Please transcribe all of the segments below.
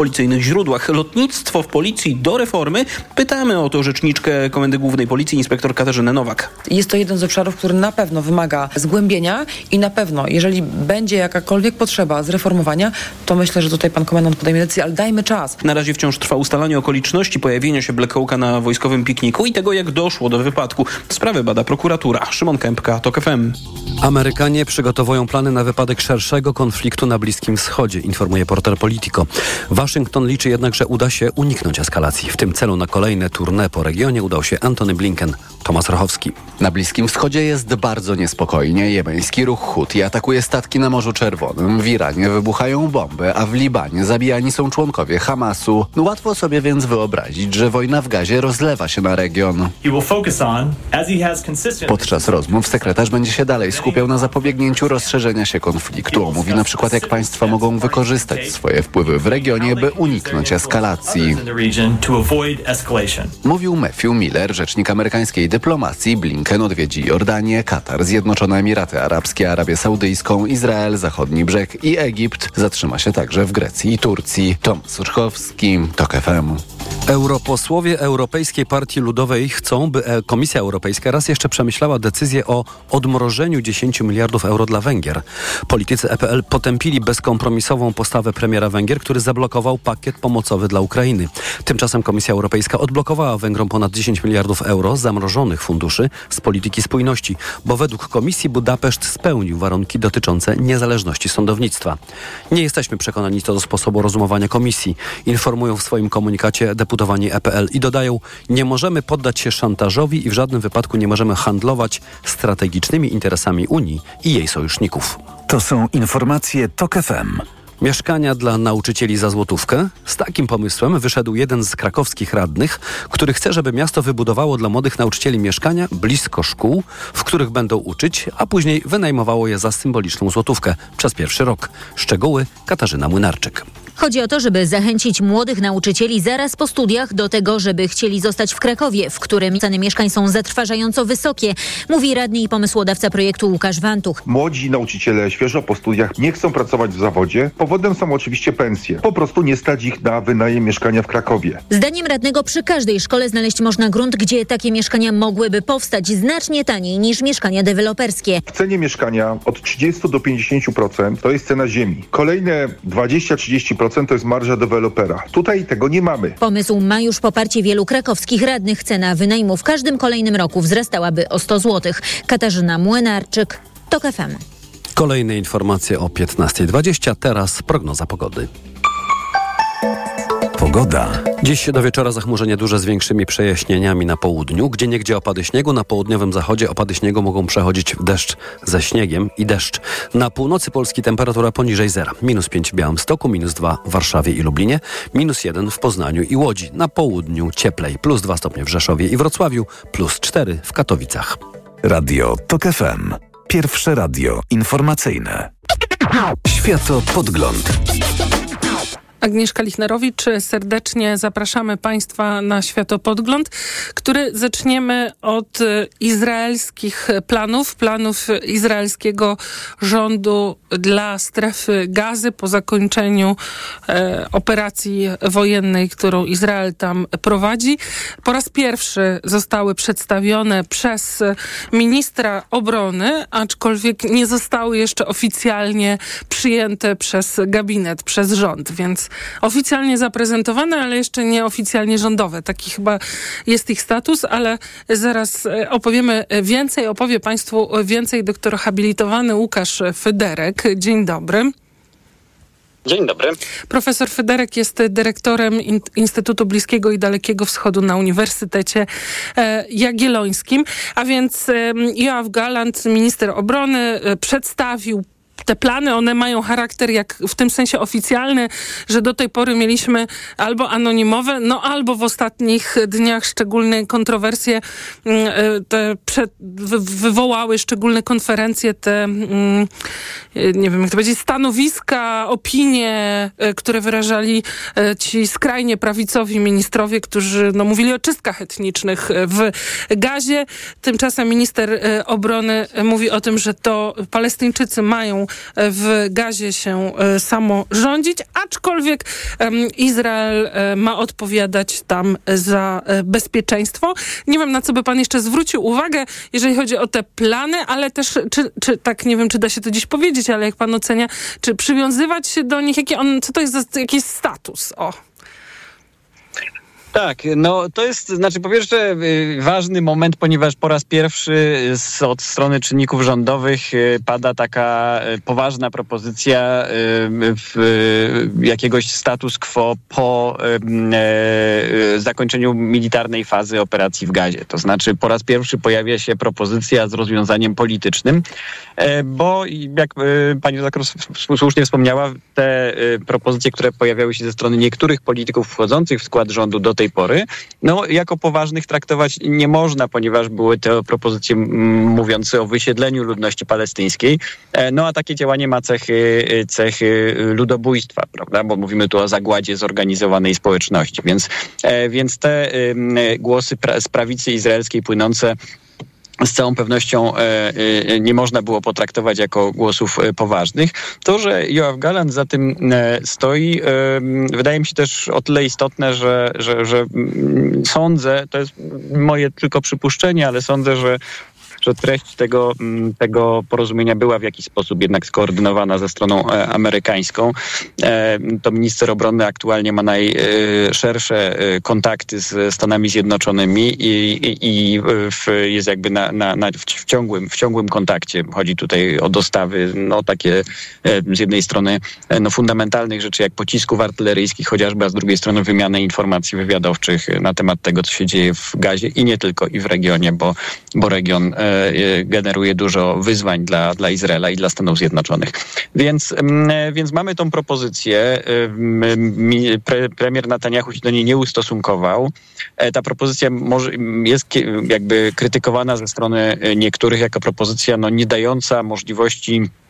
policyjnych źródłach. Lotnictwo w policji do reformy. Pytamy o to rzeczniczkę Komendy Głównej Policji, inspektor Katarzynę Nowak. Jest to jeden z obszarów, który na pewno wymaga zgłębienia i na pewno, jeżeli będzie jakakolwiek potrzeba zreformowania, to myślę, że tutaj pan komendant podejmie decyzję, ale dajmy czas. Na razie wciąż trwa ustalanie okoliczności pojawienia się Black Oaka na wojskowym pikniku i tego, jak doszło do wypadku. Sprawę bada prokuratura. Szymon Kępka, TOK FM. Amerykanie przygotowują plany na wypadek szerszego konfliktu na Bliskim Wschodzie, informuje portal Politico. Waszyngton liczy jednak, że uda się uniknąć eskalacji. W tym celu na kolejne tournée po regionie udał się Antony Blinken. Tomasz Rochowski. Na Bliskim Wschodzie jest bardzo niespokojnie. Jemeński ruch Huti atakuje statki na Morzu Czerwonym. W Iranie wybuchają bomby, a w Libanie zabijani są członkowie Hamasu. Łatwo sobie więc wyobrazić, że wojna w Gazie rozlewa się na region. Podczas rozmów sekretarz będzie się dalej skupiał na zapobiegnięciu rozszerzenia się konfliktu. Omówi na przykład, jak państwa mogą wykorzystać swoje wpływy w regionie, by uniknąć eskalacji. Mówił Matthew Miller, rzecznik amerykańskiej dyplomacji. Blinken odwiedzi Jordanię, Katar, Zjednoczone Emiraty Arabskie, Arabię Saudyjską, Izrael, Zachodni Brzeg i Egipt. Zatrzyma się także w Grecji i Turcji. Tom Surchowski, TOK FM. Europosłowie Europejskiej Partii Ludowej chcą, by e, Komisja Europejska raz jeszcze przemyślała decyzję o odmrożeniu 10 miliardów euro dla Węgier. Politycy EPL potępili bezkompromisową postawę premiera Węgier, który zablokował pakiet pomocowy dla Ukrainy. Tymczasem Komisja Europejska odblokowała Węgrom ponad 10 miliardów euro zamrożonych funduszy z polityki spójności, bo według Komisji Budapeszt spełnił warunki dotyczące niezależności sądownictwa. Nie jesteśmy przekonani co do sposobu rozumowania Komisji, informują w swoim komunikacie deputowani EPL i dodają, nie możemy poddać się szantażowi i w żadnym wypadku nie możemy handlować strategicznymi interesami Unii i jej sojuszników. To są informacje TOK FM. Mieszkania dla nauczycieli za złotówkę? Z takim pomysłem wyszedł jeden z krakowskich radnych, który chce, żeby miasto wybudowało dla młodych nauczycieli mieszkania blisko szkół, w których będą uczyć, a później wynajmowało je za symboliczną złotówkę przez pierwszy rok. Szczegóły Katarzyna Młynarczyk. Chodzi o to, żeby zachęcić młodych nauczycieli zaraz po studiach do tego, żeby chcieli zostać w Krakowie, w którym ceny mieszkań są zatrważająco wysokie, mówi radny i pomysłodawca projektu Łukasz Wantuch. Młodzi nauczyciele świeżo po studiach nie chcą pracować w zawodzie. Powodem są oczywiście pensje. Po prostu nie stać ich na wynajem mieszkania w Krakowie. Zdaniem radnego przy każdej szkole znaleźć można grunt, gdzie takie mieszkania mogłyby powstać znacznie taniej niż mieszkania deweloperskie. W cenie mieszkania od 30 do 50% to jest cena ziemi. Kolejne 20-30% to jest marża dewelopera. Tutaj tego nie mamy. Pomysł ma już poparcie wielu krakowskich radnych. Cena wynajmu w każdym kolejnym roku wzrastałaby o 100 zł. Katarzyna Młynarczyk, TOK FM. Kolejne informacje o 15.20. Teraz prognoza pogody. Pogoda. Dziś do wieczora zachmurzenie duże z większymi przejaśnieniami na południu. Gdzie niegdzie opady śniegu, na południowym zachodzie opady śniegu mogą przechodzić w deszcz ze śniegiem i deszcz. Na północy Polski temperatura poniżej zera. Minus 5 w Białymstoku, minus 2 w Warszawie i Lublinie, minus 1 w Poznaniu i Łodzi. Na południu cieplej, plus 2 stopnie w Rzeszowie i Wrocławiu, plus 4 w Katowicach. Radio TOK FM. Pierwsze radio informacyjne. Światopodgląd. Agnieszka Lichnerowicz, serdecznie zapraszamy Państwa na światopodgląd, który zaczniemy od e, izraelskich planów, planów izraelskiego rządu dla strefy gazy po zakończeniu e, operacji wojennej, którą Izrael tam prowadzi. Po raz pierwszy zostały przedstawione przez ministra obrony, aczkolwiek nie zostały jeszcze oficjalnie przyjęte przez gabinet, przez rząd, więc oficjalnie zaprezentowane, ale jeszcze nie oficjalnie rządowe. Taki chyba jest ich status, ale zaraz e, opowiemy więcej. Opowie Państwu więcej doktor habilitowany Łukasz Fyderek. Dzień dobry. Dzień dobry. Profesor Federek jest dyrektorem Instytutu Bliskiego i Dalekiego Wschodu na Uniwersytecie e, Jagiellońskim. A więc Joachim Galant, minister obrony, e, przedstawił te plany, one mają charakter jak w tym sensie oficjalny, że do tej pory mieliśmy albo anonimowe, no albo w ostatnich dniach szczególne kontrowersje mm, e, te przed, wywołały szczególne konferencje, te mm, e, nie wiem jak to powiedzieć, stanowiska, opinie, e, które wyrażali ci skrajnie prawicowi ministrowie, którzy no, mówili o czystkach etnicznych w gazie. Tymczasem minister obrony mówi o tym, że to Palestyńczycy mają w gazie się samorządzić, aczkolwiek Izrael ma odpowiadać tam za bezpieczeństwo. Nie wiem, na co by pan jeszcze zwrócił uwagę, jeżeli chodzi o te plany, ale też, czy, czy tak, nie wiem, czy da się to dziś powiedzieć, ale jak pan ocenia, czy przywiązywać się do nich, jaki on, co to jest za jakiś status? O. Tak, no to jest, znaczy po pierwsze y, ważny moment, ponieważ po raz pierwszy z, od strony czynników rządowych y, pada taka y, poważna propozycja jakiegoś status quo po zakończeniu militarnej fazy operacji w Gazie. To znaczy po raz pierwszy pojawia się propozycja z rozwiązaniem politycznym, bo jak pani redaktor słusznie wspomniała, te propozycje, które pojawiały się ze strony niektórych polityków wchodzących w skład rządu do tej pory, no jako poważnych traktować nie można, ponieważ były to propozycje mówiące o wysiedleniu ludności palestyńskiej. E, no a takie działanie ma cechy, cechy ludobójstwa, prawda? Bo mówimy tu o zagładzie zorganizowanej społeczności. Więc, e, więc te głosy z prawicy izraelskiej płynące z całą pewnością e, e, nie można było potraktować jako głosów e, poważnych. To, że Joachim Galant za tym stoi, wydaje mi się też o tyle istotne, że, że, że mm, sądzę, to jest moje tylko przypuszczenie, ale sądzę, że że treść tego, mm, tego porozumienia była w jakiś sposób jednak skoordynowana ze stroną e, amerykańską. E, to minister obrony aktualnie ma najszersze e, kontakty z Stanami Zjednoczonymi i, i, i jest jakby na, na, na, w, ciągłym, w ciągłym kontakcie. Chodzi tutaj o dostawy, no takie z jednej strony no, fundamentalnych rzeczy jak pocisków artyleryjskich chociażby, a z drugiej strony wymianę informacji wywiadowczych na temat tego, co się dzieje w Gazie i nie tylko, i w regionie, bo, bo region generuje dużo wyzwań dla, dla Izraela i dla Stanów Zjednoczonych. Więc, mm, więc mamy tą propozycję. Pre, premier Netanyahu się do niej nie ustosunkował. E, ta propozycja może, jest jakby krytykowana ze strony niektórych jako propozycja no, nie dająca możliwości E,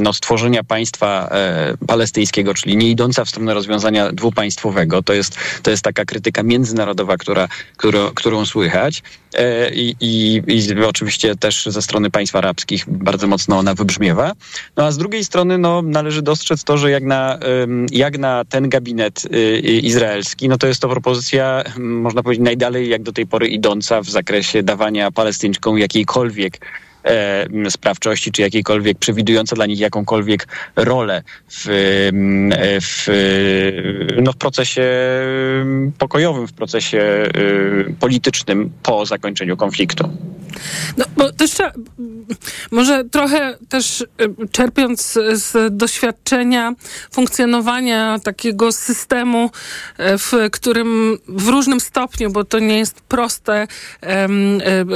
no, stworzenia państwa e, palestyńskiego, czyli nie idąca w stronę rozwiązania dwupaństwowego. To jest, to jest taka krytyka międzynarodowa, która, którą, którą słychać. E, I, i, I oczywiście też ze strony państw arabskich bardzo mocno ona wybrzmiewa. No a z drugiej strony no, należy dostrzec to, że jak na, jak na ten gabinet izraelski, no to jest to propozycja, można powiedzieć, najdalej jak do tej pory idąca w zakresie dawania Palestyńczykom jakiejkolwiek e, sprawczości, czy jakiejkolwiek, przewidująca dla nich jakąkolwiek rolę w, w, no, w procesie pokojowym, w procesie e, politycznym po zakończeniu konfliktu. No, bo też może trochę też czerpiąc z doświadczenia funkcjonowania takiego systemu, y, w którym w różnym stopniu, bo to nie jest proste,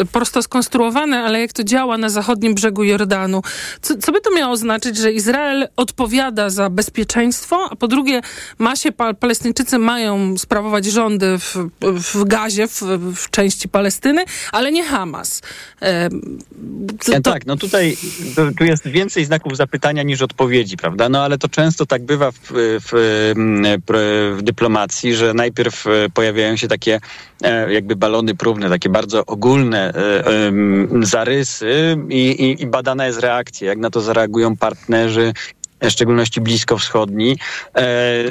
y, prosto skonstruowane, ale jak to działa na zachodnim brzegu Jordanu. Co, co by to miało znaczyć, że Izrael odpowiada za bezpieczeństwo, a po drugie ma się, Palestyńczycy mają sprawować rządy w, w Gazie, w, w części Palestyny, ale nie Hamas. To... Tak, no tutaj tu jest więcej znaków zapytania niż odpowiedzi, prawda? No ale to często tak bywa w, w, w dyplomacji, że najpierw e, pojawiają się takie e, jakby balony próbne, takie bardzo ogólne e, zarysy i, i, i badana jest reakcja, jak na to zareagują partnerzy, w szczególności bliskowschodni. E,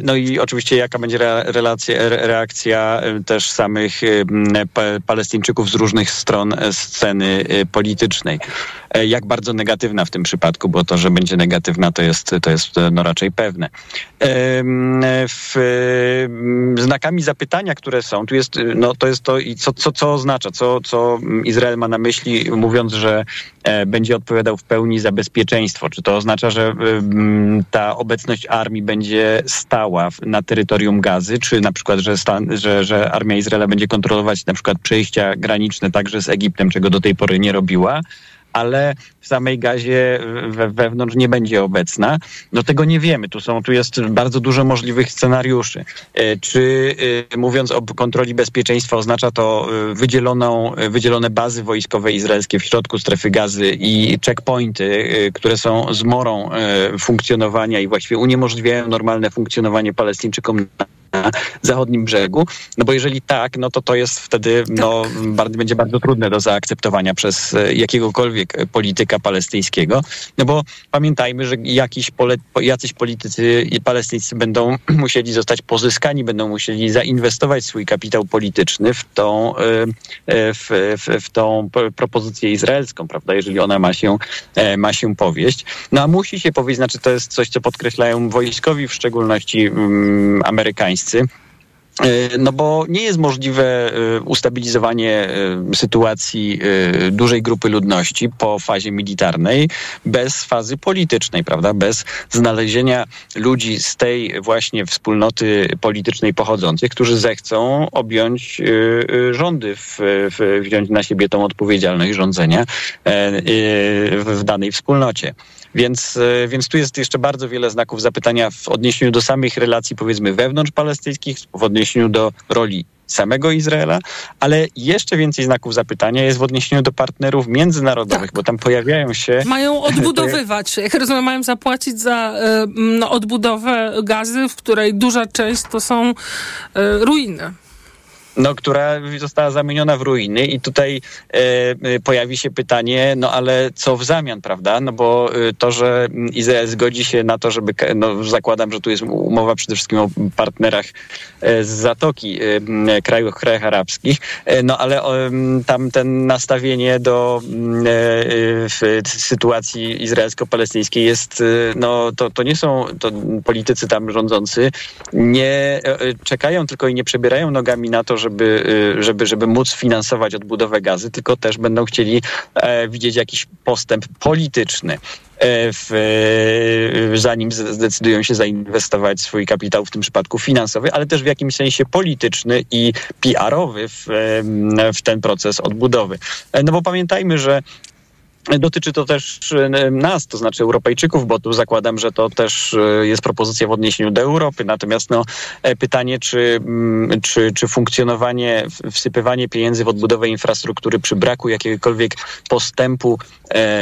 no i oczywiście jaka będzie relacja, reakcja e, też samych e, Palestyńczyków z różnych stron sceny politycznej. Jak bardzo negatywna w tym przypadku, bo to, że będzie negatywna, to jest, to jest no raczej pewne. W, znakami zapytania, które są, tu jest, no to jest to, co, co, co oznacza, co, co Izrael ma na myśli, mówiąc, że będzie odpowiadał w pełni za bezpieczeństwo. Czy to oznacza, że ta obecność armii będzie stała na terytorium Gazy, czy na przykład, że, stan, że, że armia Izraela będzie kontrolować na przykład przejścia graniczne także z Egiptem, czego do tej pory nie robiła ale w samej gazie we, wewnątrz nie będzie obecna. No tego nie wiemy. Tu, są, tu jest bardzo dużo możliwych scenariuszy. E, czy e, mówiąc o kontroli bezpieczeństwa oznacza to e, wydzieloną, wydzielone bazy wojskowe izraelskie w środku strefy gazy i checkpointy, które są zmorą funkcjonowania i właściwie uniemożliwiają normalne funkcjonowanie Palestyńczykom zachodnim brzegu, no bo jeżeli tak, no to to jest wtedy, no bardzo, będzie bardzo trudne do zaakceptowania przez e, jakiegokolwiek polityka palestyńskiego, no bo pamiętajmy, że jakiś pole, jacyś politycy palestyńscy będą musieli zostać pozyskani, będą musieli zainwestować swój kapitał polityczny w tą, e, w, w, w tą propozycję izraelską, prawda, jeżeli ona ma się, ma się powieść. No a musi się powiedzieć, znaczy to jest coś, co podkreślają wojskowi, w szczególności um, amerykańscy, e, no bo nie jest możliwe e, ustabilizowanie e, sytuacji dużej grupy ludności po fazie militarnej bez fazy politycznej, prawda? Bez znalezienia ludzi z tej właśnie wspólnoty politycznej pochodzących, którzy zechcą objąć rządy, wziąć na siebie tą odpowiedzialność rządzenia w danej wspólnocie. Więc, e, więc tu jest jeszcze bardzo wiele znaków zapytania w odniesieniu do samych relacji, powiedzmy, wewnątrz palestyńskich, w odniesieniu do roli samego Izraela, ale jeszcze więcej znaków zapytania jest w odniesieniu do partnerów międzynarodowych, tak. bo tam pojawiają się... Mają odbudowywać, jak rozumiem, mają zapłacić za no, odbudowę gazy, w której duża część to są e, ruiny no, która została zamieniona w ruiny i tutaj e, e, pojawi się pytanie, no ale co w zamian, prawda? No bo e, to, że Izrael zgodzi się na to, żeby, no zakładam, że tu jest umowa przede wszystkim o partnerach z Zatoki, krajów, krajach arabskich, no ale tam ten nastawienie do sytuacji izraelsko-palestyńskiej jest, no to, to nie są, to politycy tam rządzący nie czekają tylko i nie przebierają nogami na to, że żeby, y, żeby, żeby móc finansować odbudowę gazy, tylko też będą chcieli e, widzieć jakiś postęp polityczny. E, w, e, zanim zdecydują się zainwestować swój kapitał, w tym przypadku finansowy, ale też w jakimś sensie polityczny i PR-owy w, w ten proces odbudowy. No bo pamiętajmy, że Dotyczy to też e, nas, to znaczy Europejczyków, bo tu zakładam, że to też e, jest propozycja w odniesieniu do Europy. Natomiast no, e, pytanie, czy, mm, czy, czy funkcjonowanie, wsypywanie pieniędzy w odbudowę infrastruktury przy braku jakiegokolwiek postępu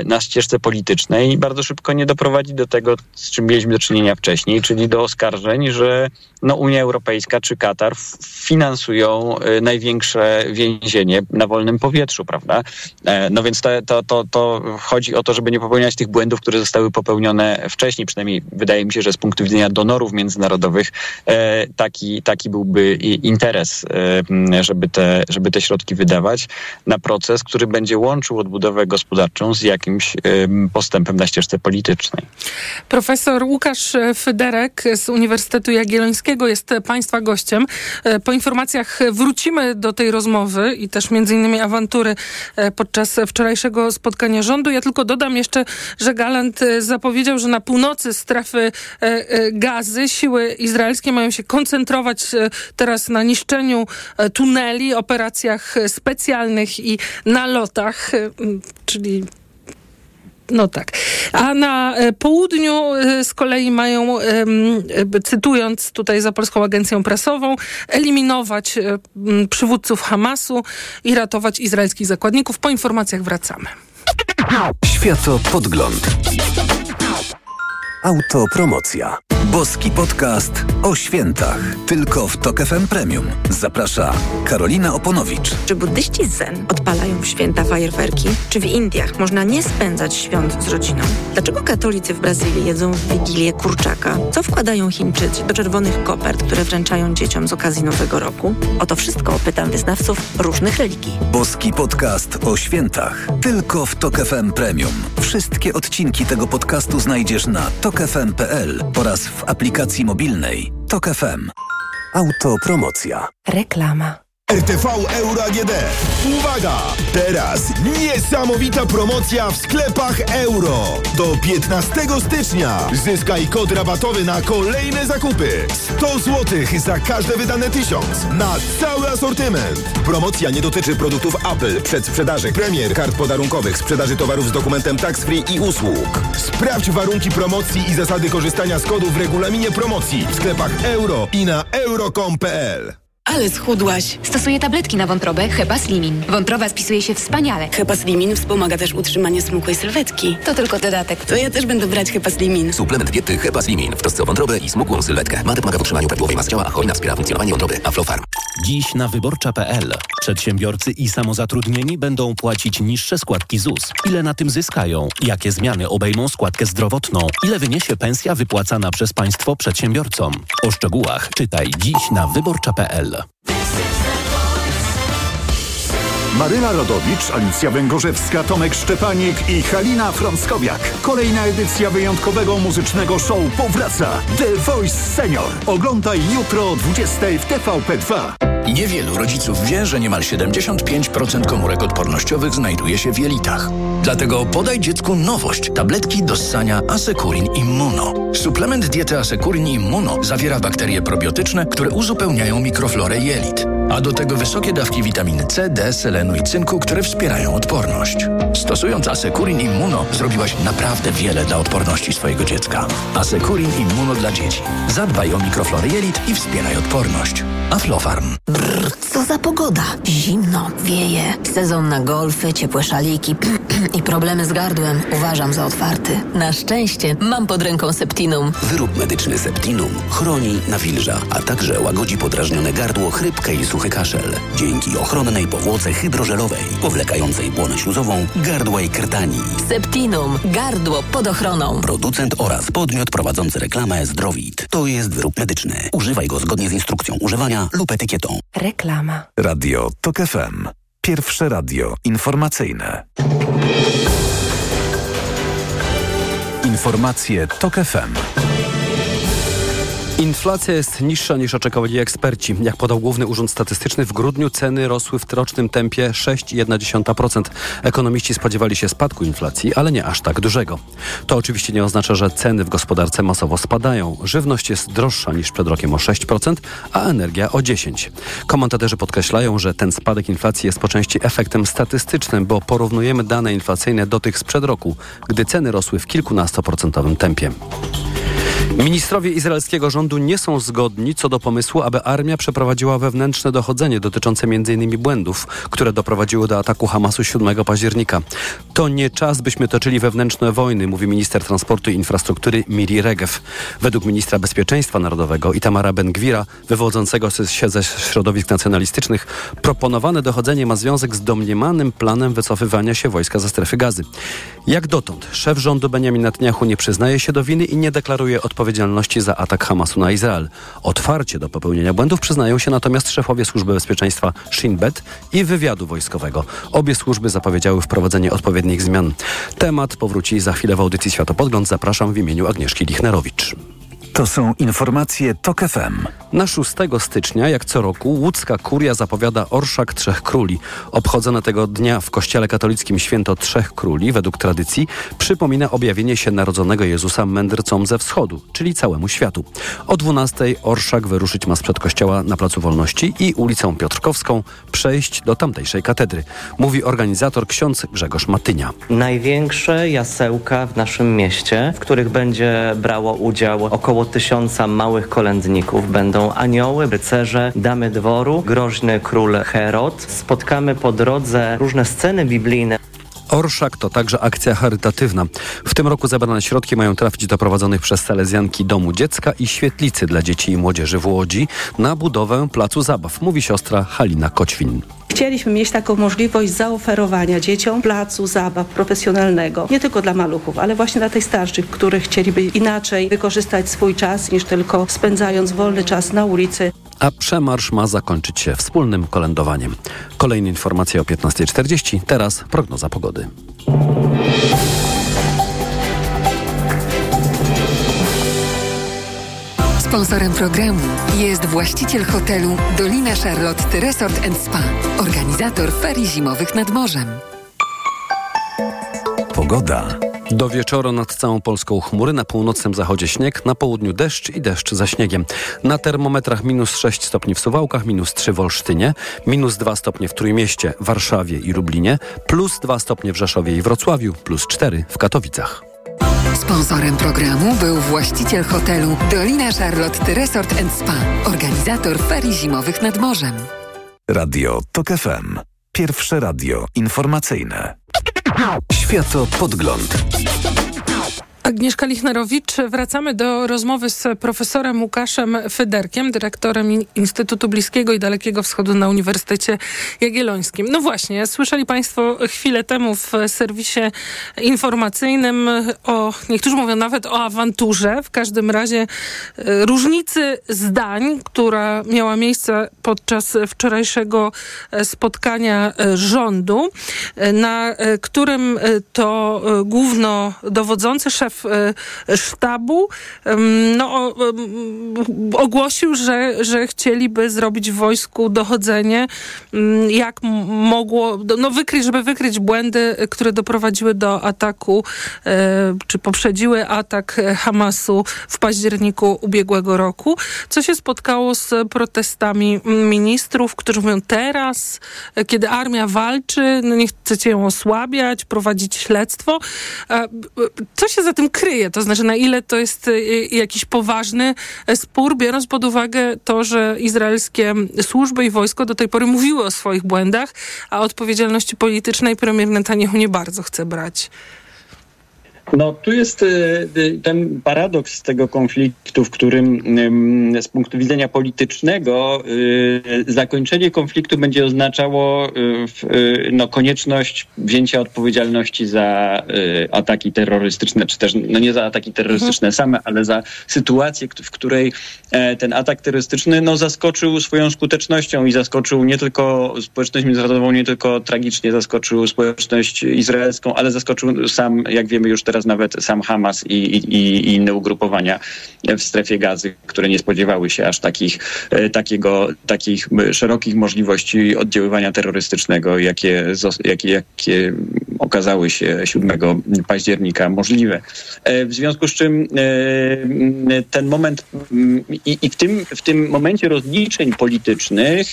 na ścieżce politycznej bardzo szybko nie doprowadzi do tego, z czym mieliśmy do czynienia wcześniej, czyli do oskarżeń, że no, Unia Europejska czy Katar finansują największe więzienie na wolnym powietrzu, prawda? No więc to, to, to, to chodzi o to, żeby nie popełniać tych błędów, które zostały popełnione wcześniej. Przynajmniej wydaje mi się, że z punktu widzenia donorów międzynarodowych e, taki, taki byłby interes, e, żeby te, żeby te środki wydawać na proces, który będzie łączył odbudowę gospodarczą z jakimś e, postępem na ścieżce politycznej. Profesor Łukasz Fyderek z Uniwersytetu Jagiellońskiego jest Państwa gościem. Po informacjach wrócimy do tej rozmowy i też między innymi awantury podczas wczorajszego spotkania rządu. Ja tylko dodam jeszcze, że Galant e, zapowiedział, że na północy strefy e, e, gazy siły izraelskie mają się koncentrować teraz na niszczeniu tuneli, operacjach specjalnych i nalotach, czyli no tak. A na południu z kolei mają, cytując tutaj za Polską Agencją Prasową, eliminować przywódców Hamasu i ratować izraelskich zakładników. Po informacjach wracamy. Światopodgląd. Autopromocja. Boski podcast o świętach. Tylko w Tok FM Premium. Zaprasza Karolina Oponowicz. Czy buddyści zen odpalają w święta fajerwerki? Czy w Indiach można nie spędzać świąt z rodziną? Dlaczego katolicy w Brazylii jedzą w Wigilię kurczaka? Co wkładają Chińczycy do czerwonych kopert, które wręczają dzieciom z okazji Nowego Roku? O to wszystko pytam wyznawców różnych religii. Boski podcast o świętach. Tylko w Tok FM Premium. Wszystkie odcinki tego podcastu znajdziesz na tokefm.pl oraz w aplikacji mobilnej Tok FM. Autopromocja. Reklama. RTV Euro AGD. Uwaga! Teraz niesamowita promocja w sklepach euro. Do 15 stycznia zyskaj kod rabatowy na kolejne zakupy. 100 zł za każde wydane tysiąc na cały asortyment. Promocja nie dotyczy produktów Apple, przedsprzedaży, premier, kart podarunkowych, sprzedaży towarów z dokumentem tax free i usług. Sprawdź warunki promocji i zasady korzystania z kodu w regulaminie promocji w sklepach euro i na euro.com.pl. ale schudłaś. Stosuję tabletki na wątrobę Hepa Slimin. Wątroba spisuje się wspaniale. Hepa Slimin wspomaga też utrzymanie smukłej sylwetki. To tylko dodatek. To ja też będę brać Hepa Slimin. Suplement diety Hepa Slimin w trosce o wątrobę i smukłą sylwetkę. Ma pomaga w utrzymaniu prawidłowej masy ciała, a hojna wspiera funkcjonowanie wątroby. Aflofarm. Dziś na wyborcza.pl. Przedsiębiorcy i samozatrudnieni będą płacić niższe składki ZUS. Ile na tym zyskają? Jakie zmiany obejmą składkę zdrowotną? Ile wyniesie pensja wypłacana przez państwo przedsiębiorcom? O szczegółach czytaj dziś na wyborcza.pl. Maryla Rodowicz, Alicja Węgorzewska, Tomek Szczepanik i Halina Frąckowiak. Kolejna edycja wyjątkowego muzycznego show powraca. The Voice Senior. Oglądaj jutro o 20 w TVP2. Niewielu rodziców wie, że niemal 75% komórek odpornościowych znajduje się w jelitach. Dlatego podaj dziecku nowość. Tabletki do ssania Asekurin Immuno. Suplement diety Asekurin Immuno zawiera bakterie probiotyczne, które uzupełniają mikroflorę jelit. A do tego wysokie dawki witaminy C, D, selenu i cynku, które wspierają odporność. Stosując Asekurin Immuno zrobiłaś naprawdę wiele dla odporności swojego dziecka. Asekurin Immuno dla dzieci. Zadbaj o mikroflorę jelit i wspieraj odporność. Aflofarm. Brrr, co za pogoda. Zimno, wieje. Sezon na golfy, ciepłe szaliki i problemy z gardłem uważam za otwarty. Na szczęście mam pod ręką Septinum. Wyrób medyczny Septinum chroni, nawilża, a także łagodzi podrażnione gardło, chrypkę i suchy kaszel. Dzięki ochronnej powłoce hydrożelowej, powlekającej błonę śluzową, gardła i krtani. Septinum. Gardło pod ochroną. Producent oraz podmiot prowadzący reklamę Zdrowit. To jest wyrób medyczny. Używaj go zgodnie z instrukcją używania lub etykietą. Reklama. Radio TOK FM. Pierwsze radio informacyjne. Informacje TOK FM. Inflacja jest niższa niż oczekowali eksperci. Jak podał Główny Urząd Statystyczny, w grudniu ceny rosły w rocznym tempie 6,1%. Ekonomiści spodziewali się spadku inflacji, ale nie aż tak dużego. To oczywiście nie oznacza, że ceny w gospodarce masowo spadają. Żywność jest droższa niż przed rokiem o 6%, a energia o 10%. Komentatorzy podkreślają, że ten spadek inflacji jest po części efektem statystycznym, bo porównujemy dane inflacyjne do tych sprzed roku, gdy ceny rosły w kilkunastoprocentowym tempie. Ministrowie izraelskiego rządu nie są zgodni co do pomysłu, aby armia przeprowadziła wewnętrzne dochodzenie dotyczące m.in. błędów, które doprowadziły do ataku Hamasu 7 października. To nie czas, byśmy toczyli wewnętrzne wojny, mówi minister transportu i infrastruktury Miri Regev. Według ministra bezpieczeństwa narodowego Itamara Ben-Gwira, wywodzącego się ze środowisk nacjonalistycznych, proponowane dochodzenie ma związek z domniemanym planem wycofywania się wojska ze strefy gazy. Jak dotąd szef rządu Benjamin Netanyahu nie przyznaje się do winy i nie deklaruje odpowiedzialności za atak Hamasu na Izrael. Otwarcie do popełnienia błędów przyznają się natomiast szefowie Służby Bezpieczeństwa Shin Bet i wywiadu wojskowego. Obie służby zapowiedziały wprowadzenie odpowiednich zmian. Temat powróci za chwilę w audycji Światopodgląd. Zapraszam w imieniu Agnieszki Lichnerowicz. To są informacje TOK FM. Na 6 stycznia, jak co roku, łódzka kuria zapowiada Orszak Trzech Króli. Obchodzone tego dnia w kościele katolickim święto Trzech Króli, według tradycji, przypomina objawienie się narodzonego Jezusa mędrcom ze wschodu, czyli całemu światu. O 12 Orszak wyruszyć ma sprzed kościoła na Placu Wolności i ulicą Piotrkowską przejść do tamtejszej katedry. Mówi organizator ksiądz Grzegorz Matynia. Największe jasełka w naszym mieście, w których będzie brało udział około tysiąca małych kolędników. Będą anioły, rycerze, damy dworu, groźny król Herod. Spotkamy po drodze różne sceny biblijne. Orszak to także akcja charytatywna. W tym roku zebrane środki mają trafić do prowadzonych przez Salezjanki Domu Dziecka i Świetlicy dla dzieci i młodzieży w Łodzi na budowę placu zabaw, mówi siostra Halina Koćwin. Chcieliśmy mieć taką możliwość zaoferowania dzieciom placu zabaw profesjonalnego, nie tylko dla maluchów, ale właśnie dla tych starszych, których chcieliby inaczej wykorzystać swój czas niż tylko spędzając wolny czas na ulicy. A przemarsz ma zakończyć się wspólnym kolędowaniem. Kolejne informacje o 15.40, teraz prognoza pogody. Sponsorem programu jest właściciel hotelu Dolina Charlotte Resort Spa, organizator ferii zimowych nad morzem. Pogoda. Do wieczoru nad całą Polską chmury, na północnym zachodzie śnieg, na południu deszcz i deszcz za śniegiem. Na termometrach minus 6 stopni w Suwałkach, minus 3 w Olsztynie, minus 2 stopnie w Trójmieście, Warszawie i Lublinie, plus 2 stopnie w Rzeszowie i Wrocławiu, plus 4 w Katowicach. Sponsorem programu był właściciel hotelu Dolina Charlotte Resort Spa, organizator ferii zimowych nad morzem. Radio TOK FM. Pierwsze radio informacyjne. Światopodgląd. Agnieszka Lichnerowicz. Wracamy do rozmowy z profesorem Łukaszem Fyderkiem, dyrektorem Instytutu Bliskiego i Dalekiego Wschodu na Uniwersytecie Jagiellońskim. No właśnie, słyszeli Państwo chwilę temu w serwisie informacyjnym o, niektórzy mówią nawet o awanturze, w każdym razie e, różnicy zdań, która miała miejsce podczas wczorajszego e, spotkania e, rządu, na którym to głównodowodzący szef szef e, sztabu. No, ogłosił, że, że chcieliby zrobić w wojsku dochodzenie, jak mogło, no wykryć, żeby wykryć błędy, które doprowadziły do ataku, e, czy poprzedziły atak Hamasu w październiku ubiegłego roku, co się spotkało z protestami ministrów, którzy mówią teraz, kiedy armia walczy, no nie chcecie ją osłabiać, prowadzić śledztwo. E, co się za tym tym kryje? To znaczy, na ile to jest y, jakiś poważny e, spór, biorąc pod uwagę to, że izraelskie służby i wojsko do tej pory mówiły o swoich błędach, a odpowiedzialności politycznej premier Netanyahu nie bardzo chce brać. No tu jest y, y, ten paradoks tego konfliktu, w którym z punktu widzenia politycznego y, zakończenie konfliktu będzie oznaczało no, konieczność wzięcia odpowiedzialności za ataki terrorystyczne, czy też no nie za ataki terrorystyczne mhm. same, ale za sytuację, w której e, ten atak terrorystyczny no, zaskoczył swoją skutecznością i zaskoczył nie tylko społeczność międzynarodową, nie tylko tragicznie zaskoczył społeczność izraelską, ale zaskoczył sam, jak wiemy już teraz, teraz nawet sam Hamas i, i, i inne ugrupowania w strefie gazy, które nie spodziewały się aż takich, e, takiego, takich szerokich możliwości oddziaływania terrorystycznego, jakie, jakie, jakie okazały się 7 października możliwe. E, w związku z czym e, ten moment i, i w, tym, w tym momencie rozliczeń politycznych,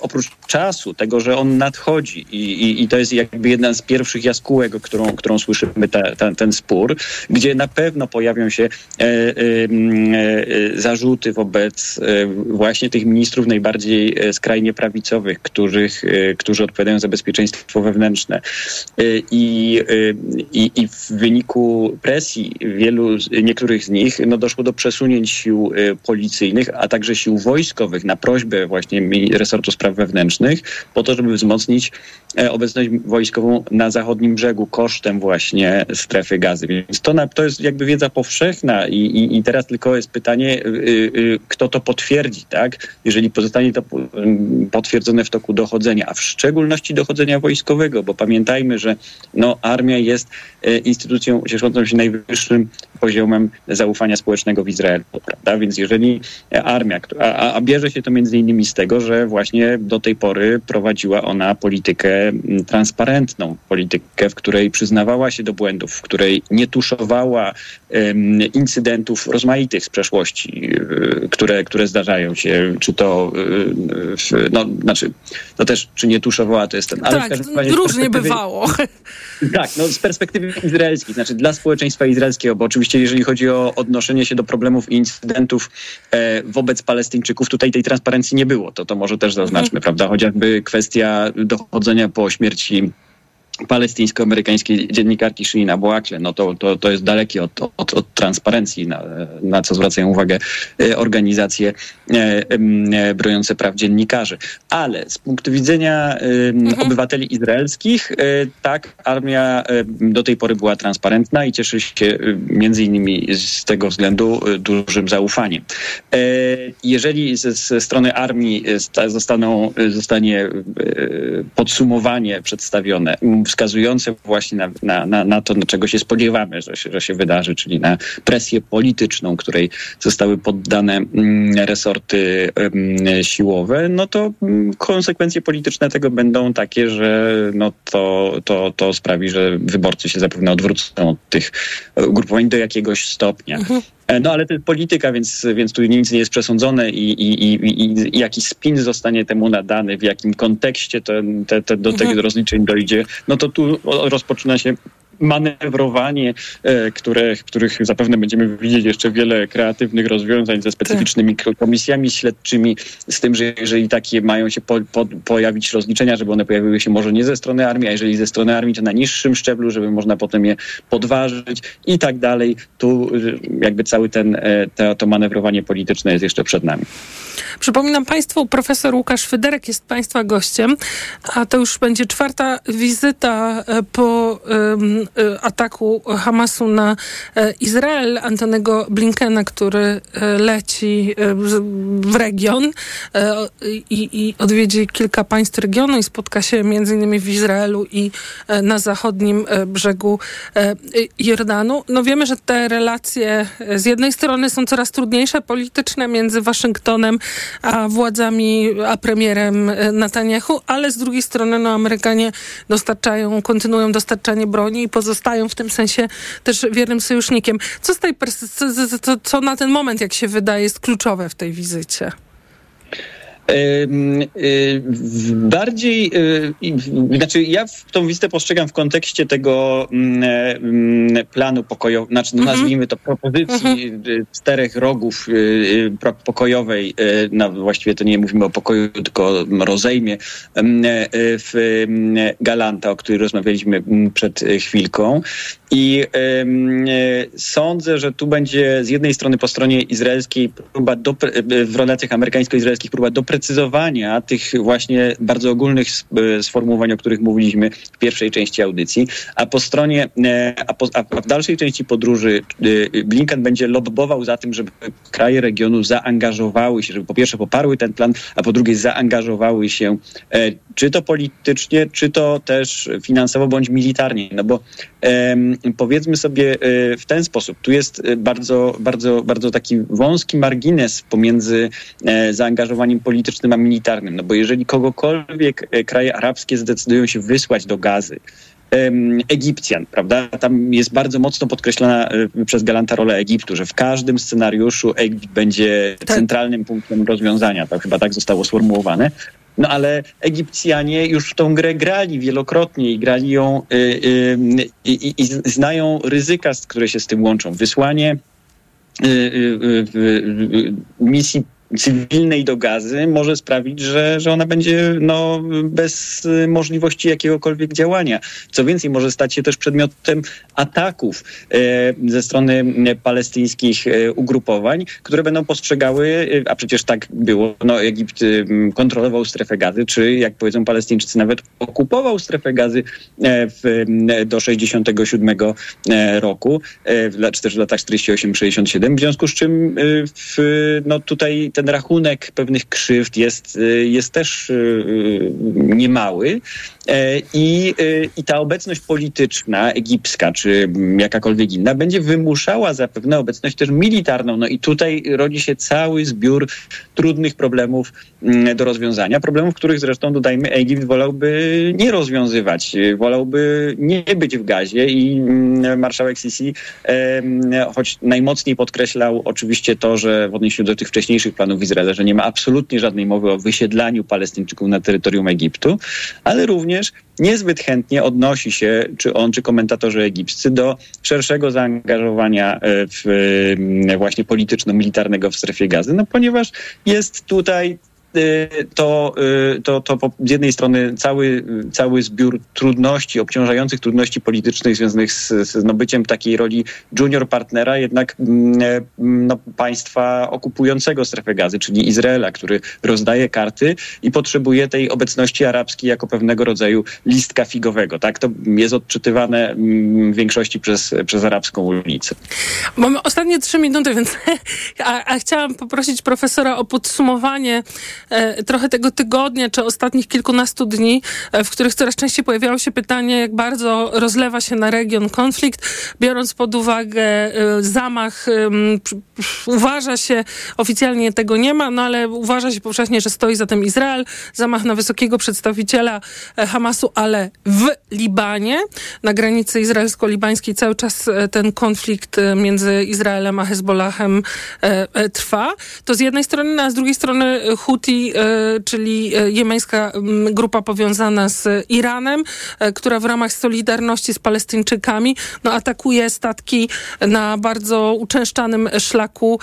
oprócz czasu, tego, że on nadchodzi i, i, i to jest jakby jedna z pierwszych jaskółek, którą, którą słyszymy, ta, ta, ten spór, gdzie na pewno pojawią się e, e, e, zarzuty wobec właśnie tych ministrów najbardziej skrajnie prawicowych, których, którzy odpowiadają za bezpieczeństwo wewnętrzne. I, i, i w wyniku presji wielu, niektórych z nich no doszło do przesunięć sił policyjnych, a także sił wojskowych na prośbę właśnie resortu spraw wewnętrznych po to, żeby wzmocnić obecność wojskową na zachodnim brzegu kosztem właśnie strefy gazy. Więc to, to jest jakby wiedza powszechna i, i, i teraz tylko jest pytanie, y, y, kto to potwierdzi, tak? Jeżeli pozostanie to potwierdzone w toku dochodzenia, a w szczególności dochodzenia wojskowego, bo pamiętajmy, że no, armia jest y, instytucją cieszącą się najwyższym poziomem zaufania społecznego w Izraelu, prawda? Więc jeżeli armia, a, a bierze się to między innymi z tego, że właśnie do tej pory prowadziła ona politykę transparentną, politykę, w której przyznawała się do błędów, w której nie tuszowała incydentów rozmaitych z przeszłości, y, które, które zdarzają się, czy to, y, no, znaczy, to też, czy nie tuszowała, to jest ten... Ale tak, różnie bywało. Tak, no z perspektywy izraelskiej, znaczy dla społeczeństwa izraelskiego, bo oczywiście jeżeli chodzi o odnoszenie się do problemów i incydentów e, wobec Palestyńczyków, tutaj tej transparencji nie było, to to może też zaznaczmy, mhm. prawda? Chociażby kwestia dochodzenia po śmierci palestyńsko-amerykańskiej dziennikarki Shirina Boakle, no to, to, to jest dalekie od, od, od transparencji, na, na, co zwracają uwagę e, organizacje e, e, broniące praw dziennikarzy. Ale z punktu widzenia mhm. obywateli izraelskich, tak, armia do tej pory była transparentna i cieszy się między innymi z tego względu dużym zaufaniem. Jeżeli ze, ze strony armii zostaną, zostanie podsumowanie przedstawione, wskazujące właśnie na, na, na, na to, czego się spodziewamy, że się, że się wydarzy, czyli na presję polityczną, której zostały poddane mm, resorty siłowe, no to mm, konsekwencje polityczne tego będą takie, że no to, to, to sprawi, że wyborcy się zapewne odwrócą od tych ugrupowań do jakiegoś stopnia. Mhm. E, no ale to jest polityka, więc, więc tu nic nie jest przesądzone i, i, i, i jakiś spin zostanie temu nadany, w jakim kontekście to, te, te, do mhm. tych rozliczeń dojdzie, no to tu rozpoczyna się manewrowanie, e, które, których zapewne będziemy widzieć jeszcze wiele kreatywnych rozwiązań ze specyficznymi komisjami śledczymi, z tym, że jeżeli takie mają się po, po, pojawić rozliczenia, żeby one pojawiły się może nie ze strony armii, a jeżeli ze strony armii, to na niższym szczeblu, żeby można potem je podważyć i tak dalej. Tu jakby cały ten, e, to, to manewrowanie polityczne jest jeszcze przed nami. Przypominam Państwu, profesor Łukasz Fyderek jest Państwa gościem, a to już będzie czwarta wizyta e, po e, ataku Hamasu na e, Izrael Antonego Blinkena, który leci w region i, i odwiedzi kilka państw regionu i spotka się innymi w Izraelu i na zachodnim brzegu Jordanu. No wiemy, że te relacje z jednej strony są coraz trudniejsze polityczne między Waszyngtonem a władzami, a premierem e, Netanyahu, ale z drugiej strony no, Amerykanie dostarczają, kontynuują dostarczanie broni i pozostają w tym sensie też wiernym sojusznikiem. Co, z tej co, co na ten moment, jak się wydaje, jest kluczowe w tej wizycie? Y, bardziej, y, znaczy ja tą wizytę postrzegam w kontekście tego mm, mm, planu pokojowego, znaczy no nazwijmy to propozycji mhm. czterech rogów pokojowej, no właściwie to nie mówimy o pokoju, tylko rozejmie w Galanta, o której rozmawialiśmy przed chwilką. I sądzę, że tu będzie z jednej strony po stronie izraelskiej próba do, w relacjach amerykańsko-izraelskich próba doprecyzowania tych właśnie bardzo ogólnych sformułowań, o których mówiliśmy w pierwszej części audycji, a po stronie, e, a, po, a w dalszej części podróży y, Blinken będzie lobbował za tym, żeby kraje regionu zaangażowały się, żeby po pierwsze poparły ten plan, a po drugie zaangażowały się e, czy to politycznie, czy to też finansowo bądź militarnie, no bo powiedzmy sobie e, w ten sposób, tu jest e, bardzo, bardzo, bardzo taki wąski margines pomiędzy e, zaangażowaniem politycznym a militarnym, no bo jeżeli kogokolwiek kraje arabskie zdecydują się wysłać do gazy, Egipcjan, prawda? Tam jest bardzo mocno podkreślana przez Galanta rola Egiptu, że w każdym scenariuszu Egipt będzie tak. centralnym punktem rozwiązania. To chyba tak zostało sformułowane. No ale Egipcjanie już w tą grę grali wielokrotnie i grali ją y, y, i, i znają ryzyka, które się z tym łączą. Wysłanie y, misji cywilnej do gazy może sprawić, że, że ona będzie no, bez możliwości jakiegokolwiek działania. Co więcej, może stać się też przedmiotem ataków e, ze strony palestyńskich e, ugrupowań, które będą postrzegały, e, a przecież tak było, no, Egipt kontrolował strefę gazy, czy jak powiedzą Palestyńczycy, nawet okupował strefę gazy w, do 67 roku, czy też w latach 48-67, w związku z czym w, no, tutaj ten rachunek pewnych krzywd jest, y, jest też y, y, niemały. E, I, I ta obecność polityczna, egipska czy jakakolwiek inna, będzie wymuszała zapewne obecność też militarną. No i tutaj rodzi się cały zbiór trudnych problemów mm, do rozwiązania. Problemów, których zresztą, dodajmy, Egipt wolałby nie rozwiązywać. Wolałby nie być w gazie i mm, marszałek Sisi, choć najmocniej podkreślał oczywiście to, że w odniesieniu do tych wcześniejszych planów Izraela, że nie ma absolutnie żadnej mowy o wysiedlaniu Palestyńczyków na terytorium Egiptu, ale również niezbyt chętnie odnosi się, czy on, czy komentatorzy egipscy, do szerszego zaangażowania e, w, właśnie polityczno-militarnego w strefie gazy, no ponieważ jest tutaj to, y, to, to z jednej strony cały, cały zbiór trudności, obciążających trudności politycznych związanych z, z takiej roli junior partnera, jednak mm, e, no, państwa okupującego strefę gazy, czyli Izraela, który rozdaje karty i potrzebuje tej obecności arabskiej jako pewnego rodzaju listka figowego. Tak to jest odczytywane mm, w większości przez, przez arabską ulicę. Mamy ostatnie trzy minuty, więc a, a chciałam poprosić profesora o podsumowanie trochę tego tygodnia, czy ostatnich kilkunastu dni, e, w których coraz częściej pojawiało się pytanie, jak bardzo rozlewa się na region konflikt, biorąc pod uwagę e, zamach, uważa się, oficjalnie tego nie ma, no ale uważa się powszechnie, że stoi za tym Izrael, zamach na wysokiego przedstawiciela Hamasu, ale w Libanie, na granicy izraelsko-libańskiej cały czas ten konflikt między Izraelem a Hezbollahem trwa. To z jednej strony, a z drugiej strony Houthi Houthi, e, czyli e, jemeńska m, grupa powiązana z Iranem, e, która w ramach solidarności z Palestyńczykami no, atakuje statki na bardzo uczęszczanym szlaku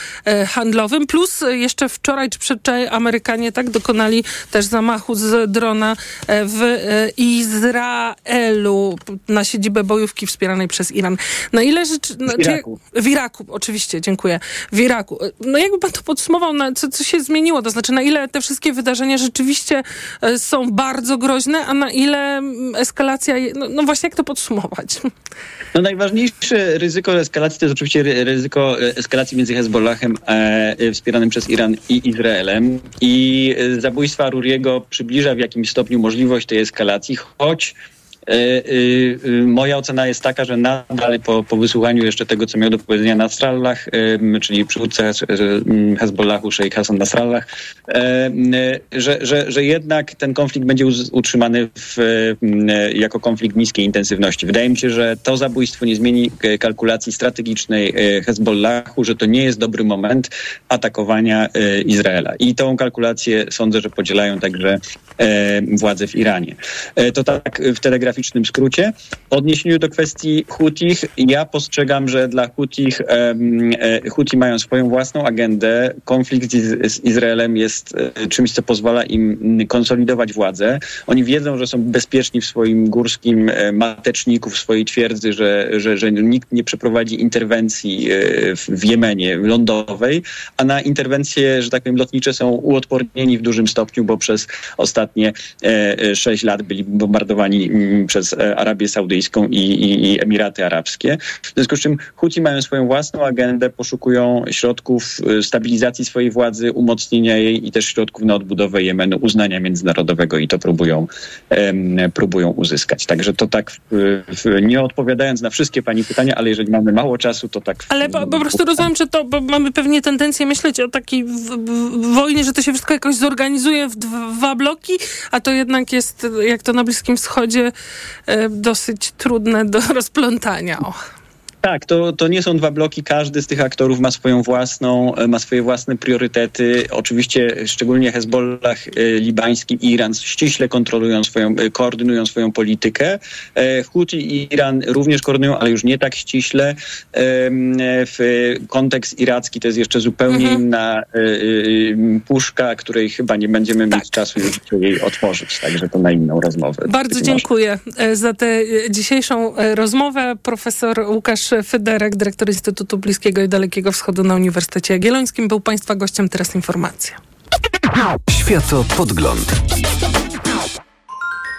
handlowym. Plus jeszcze wczoraj czy przedwczoraj Amerykanie tak dokonali też zamachu z drona w Izraelu na siedzibę bojówki wspieranej przez Iran. Na ile rzeczy... No, W Iraku. W Iraku, oczywiście, dziękuję. W Iraku. No jakby pan to podsumował, na, co, co się zmieniło? To znaczy, na ile te wszystkie wydarzenia rzeczywiście e, są bardzo groźne, a na ile mm, eskalacja... No, no właśnie, jak to podsumować? No najważniejsze ryzyko eskalacji to jest oczywiście ry- ryzyko e, eskalacji między Hezbollahem e, e, wspieranym przez Iran i Izraelem. I zabójstwa Ruriego przybliża w jakimś stopniu możliwość tej eskalacji, choć moja ocena jest taka, że nadal po, po wysłuchaniu jeszcze tego, co miał do powiedzenia Nasrallah, e, czyli przywódca e, Hezbollahu, Sheikh Hassan Nasrallah, e, że, że, że jednak ten konflikt będzie utrzymany w, jako konflikt niskiej intensywności. Wydaje mi się, że to zabójstwo nie zmieni e, kalkulacji strategicznej e, Hezbollahu, że to nie jest dobry moment atakowania e, Izraela. I tą kalkulację sądzę, że podzielają także e, władze w Iranie. E, To tak w telegraficznym skrócie. W odniesieniu do kwestii Hutich, ja postrzegam, że dla Hutich, e, Huti mają swoją własną agendę. Konflikt z, Izraelem jest e, czymś, co pozwala im mm, konsolidować władzę. Oni wiedzą, że są bezpieczni w swoim górskim e, mateczniku, w swojej twierdzy, że, że, że nikt nie przeprowadzi interwencji w, Jemenie lądowej, a na interwencje, że tak powiem, lotnicze są uodpornieni w dużym stopniu, bo przez ostatnie sześć lat byli bombardowani przez e, Arabię Saudyjską i, i, i Emiraty Arabskie. W związku z czym Huci mają swoją własną agendę, poszukują środków e, stabilizacji swojej władzy, umocnienia jej i też środków na odbudowę Jemenu, uznania międzynarodowego i to próbują, próbują uzyskać. Także to tak, w, w, nie odpowiadając na wszystkie Pani pytania, ale jeżeli mamy mało czasu, to tak... Ale po, po prostu rozumiem, że to, bo mamy pewnie tendencję myśleć o takiej wojnie, że to się wszystko jakoś zorganizuje w dwa bloki, a to jednak jest, jak to na Bliskim Wschodzie, dosyć trudne do rozplątania. O. Tak, to, to nie są dwa bloki. Każdy z tych aktorów ma swoją własną, e, ma swoje własne priorytety. Oczywiście szczególnie Hezbollah e, libański i Iran ściśle kontrolują swoją, e, koordynują swoją politykę. Huti i Iran również koordynują, ale już nie tak ściśle. W kontekst iracki to jest jeszcze zupełnie inna e, e, puszka, której chyba nie będziemy mieć czasu już jej otworzyć. Także to na inną rozmowę. Bardzo dziękuję za tę dzisiejszą rozmowę. Profesor Łukasz Fyderek, dyrektor Instytutu Bliskiego i Dalekiego Wschodu na Uniwersytecie Jagiellońskim, był Państwa gościem. Teraz informacja. Światopodgląd.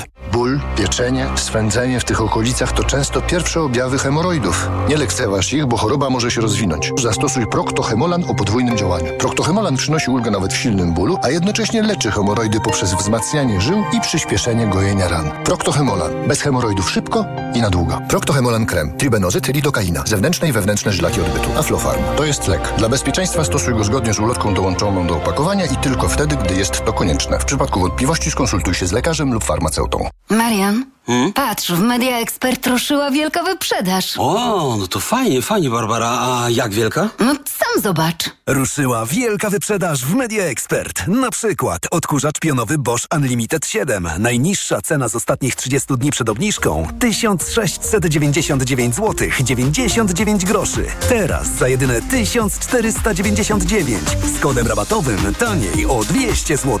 Montréal. Ból, pieczenie, swędzenie w tych okolicach to często pierwsze objawy hemoroidów. Nie lekceważ ich, bo choroba może się rozwinąć. Zastosuj Proctohemolan o podwójnym działaniu. Proctohemolan przynosi ulgę nawet w silnym bólu, a jednocześnie leczy hemoroidy poprzez wzmacnianie żył i przyspieszenie gojenia ran. Proctohemolan. Bez hemoroidów szybko i na długo. Proctohemolan krem. Tribenozyt, lidokaina. Zewnętrzne i wewnętrzne żylaki odbytu. Aflofarm. To jest lek. Dla bezpieczeństwa stosuj go zgodnie z ulotką dołączoną do opakowania i tylko wtedy, gdy jest to konieczne. W przypadku wątpliwości skonsultuj się z lekarzem lub farmaceutą. Marian, Sebastian, patrz, w Media Expert ruszyła wielka wyprzedaż. O, no to fajnie, fajnie, Barbara. A jak wielka? No sam zobacz. Ruszyła wielka wyprzedaż w Media Expert. Na przykład odkurzacz pionowy Bosch Unlimited 7. Najniższa cena z ostatnich 30 dni przed obniżką 1699 zł 99 groszy. Teraz za jedyne 1499 z kodem rabatowym taniej o 200 zł.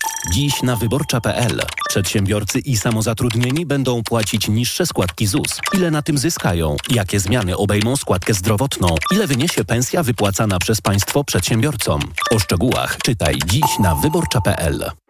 Dziś na wyborcza.pl. Przedsiębiorcy i samozatrudnieni będą płacić niższe składki ZUS. Ile na tym zyskają? Jakie zmiany obejmą składkę zdrowotną? Ile wyniesie pensja wypłacana przez państwo przedsiębiorcom? O szczegółach czytaj dziś na wyborcza.pl.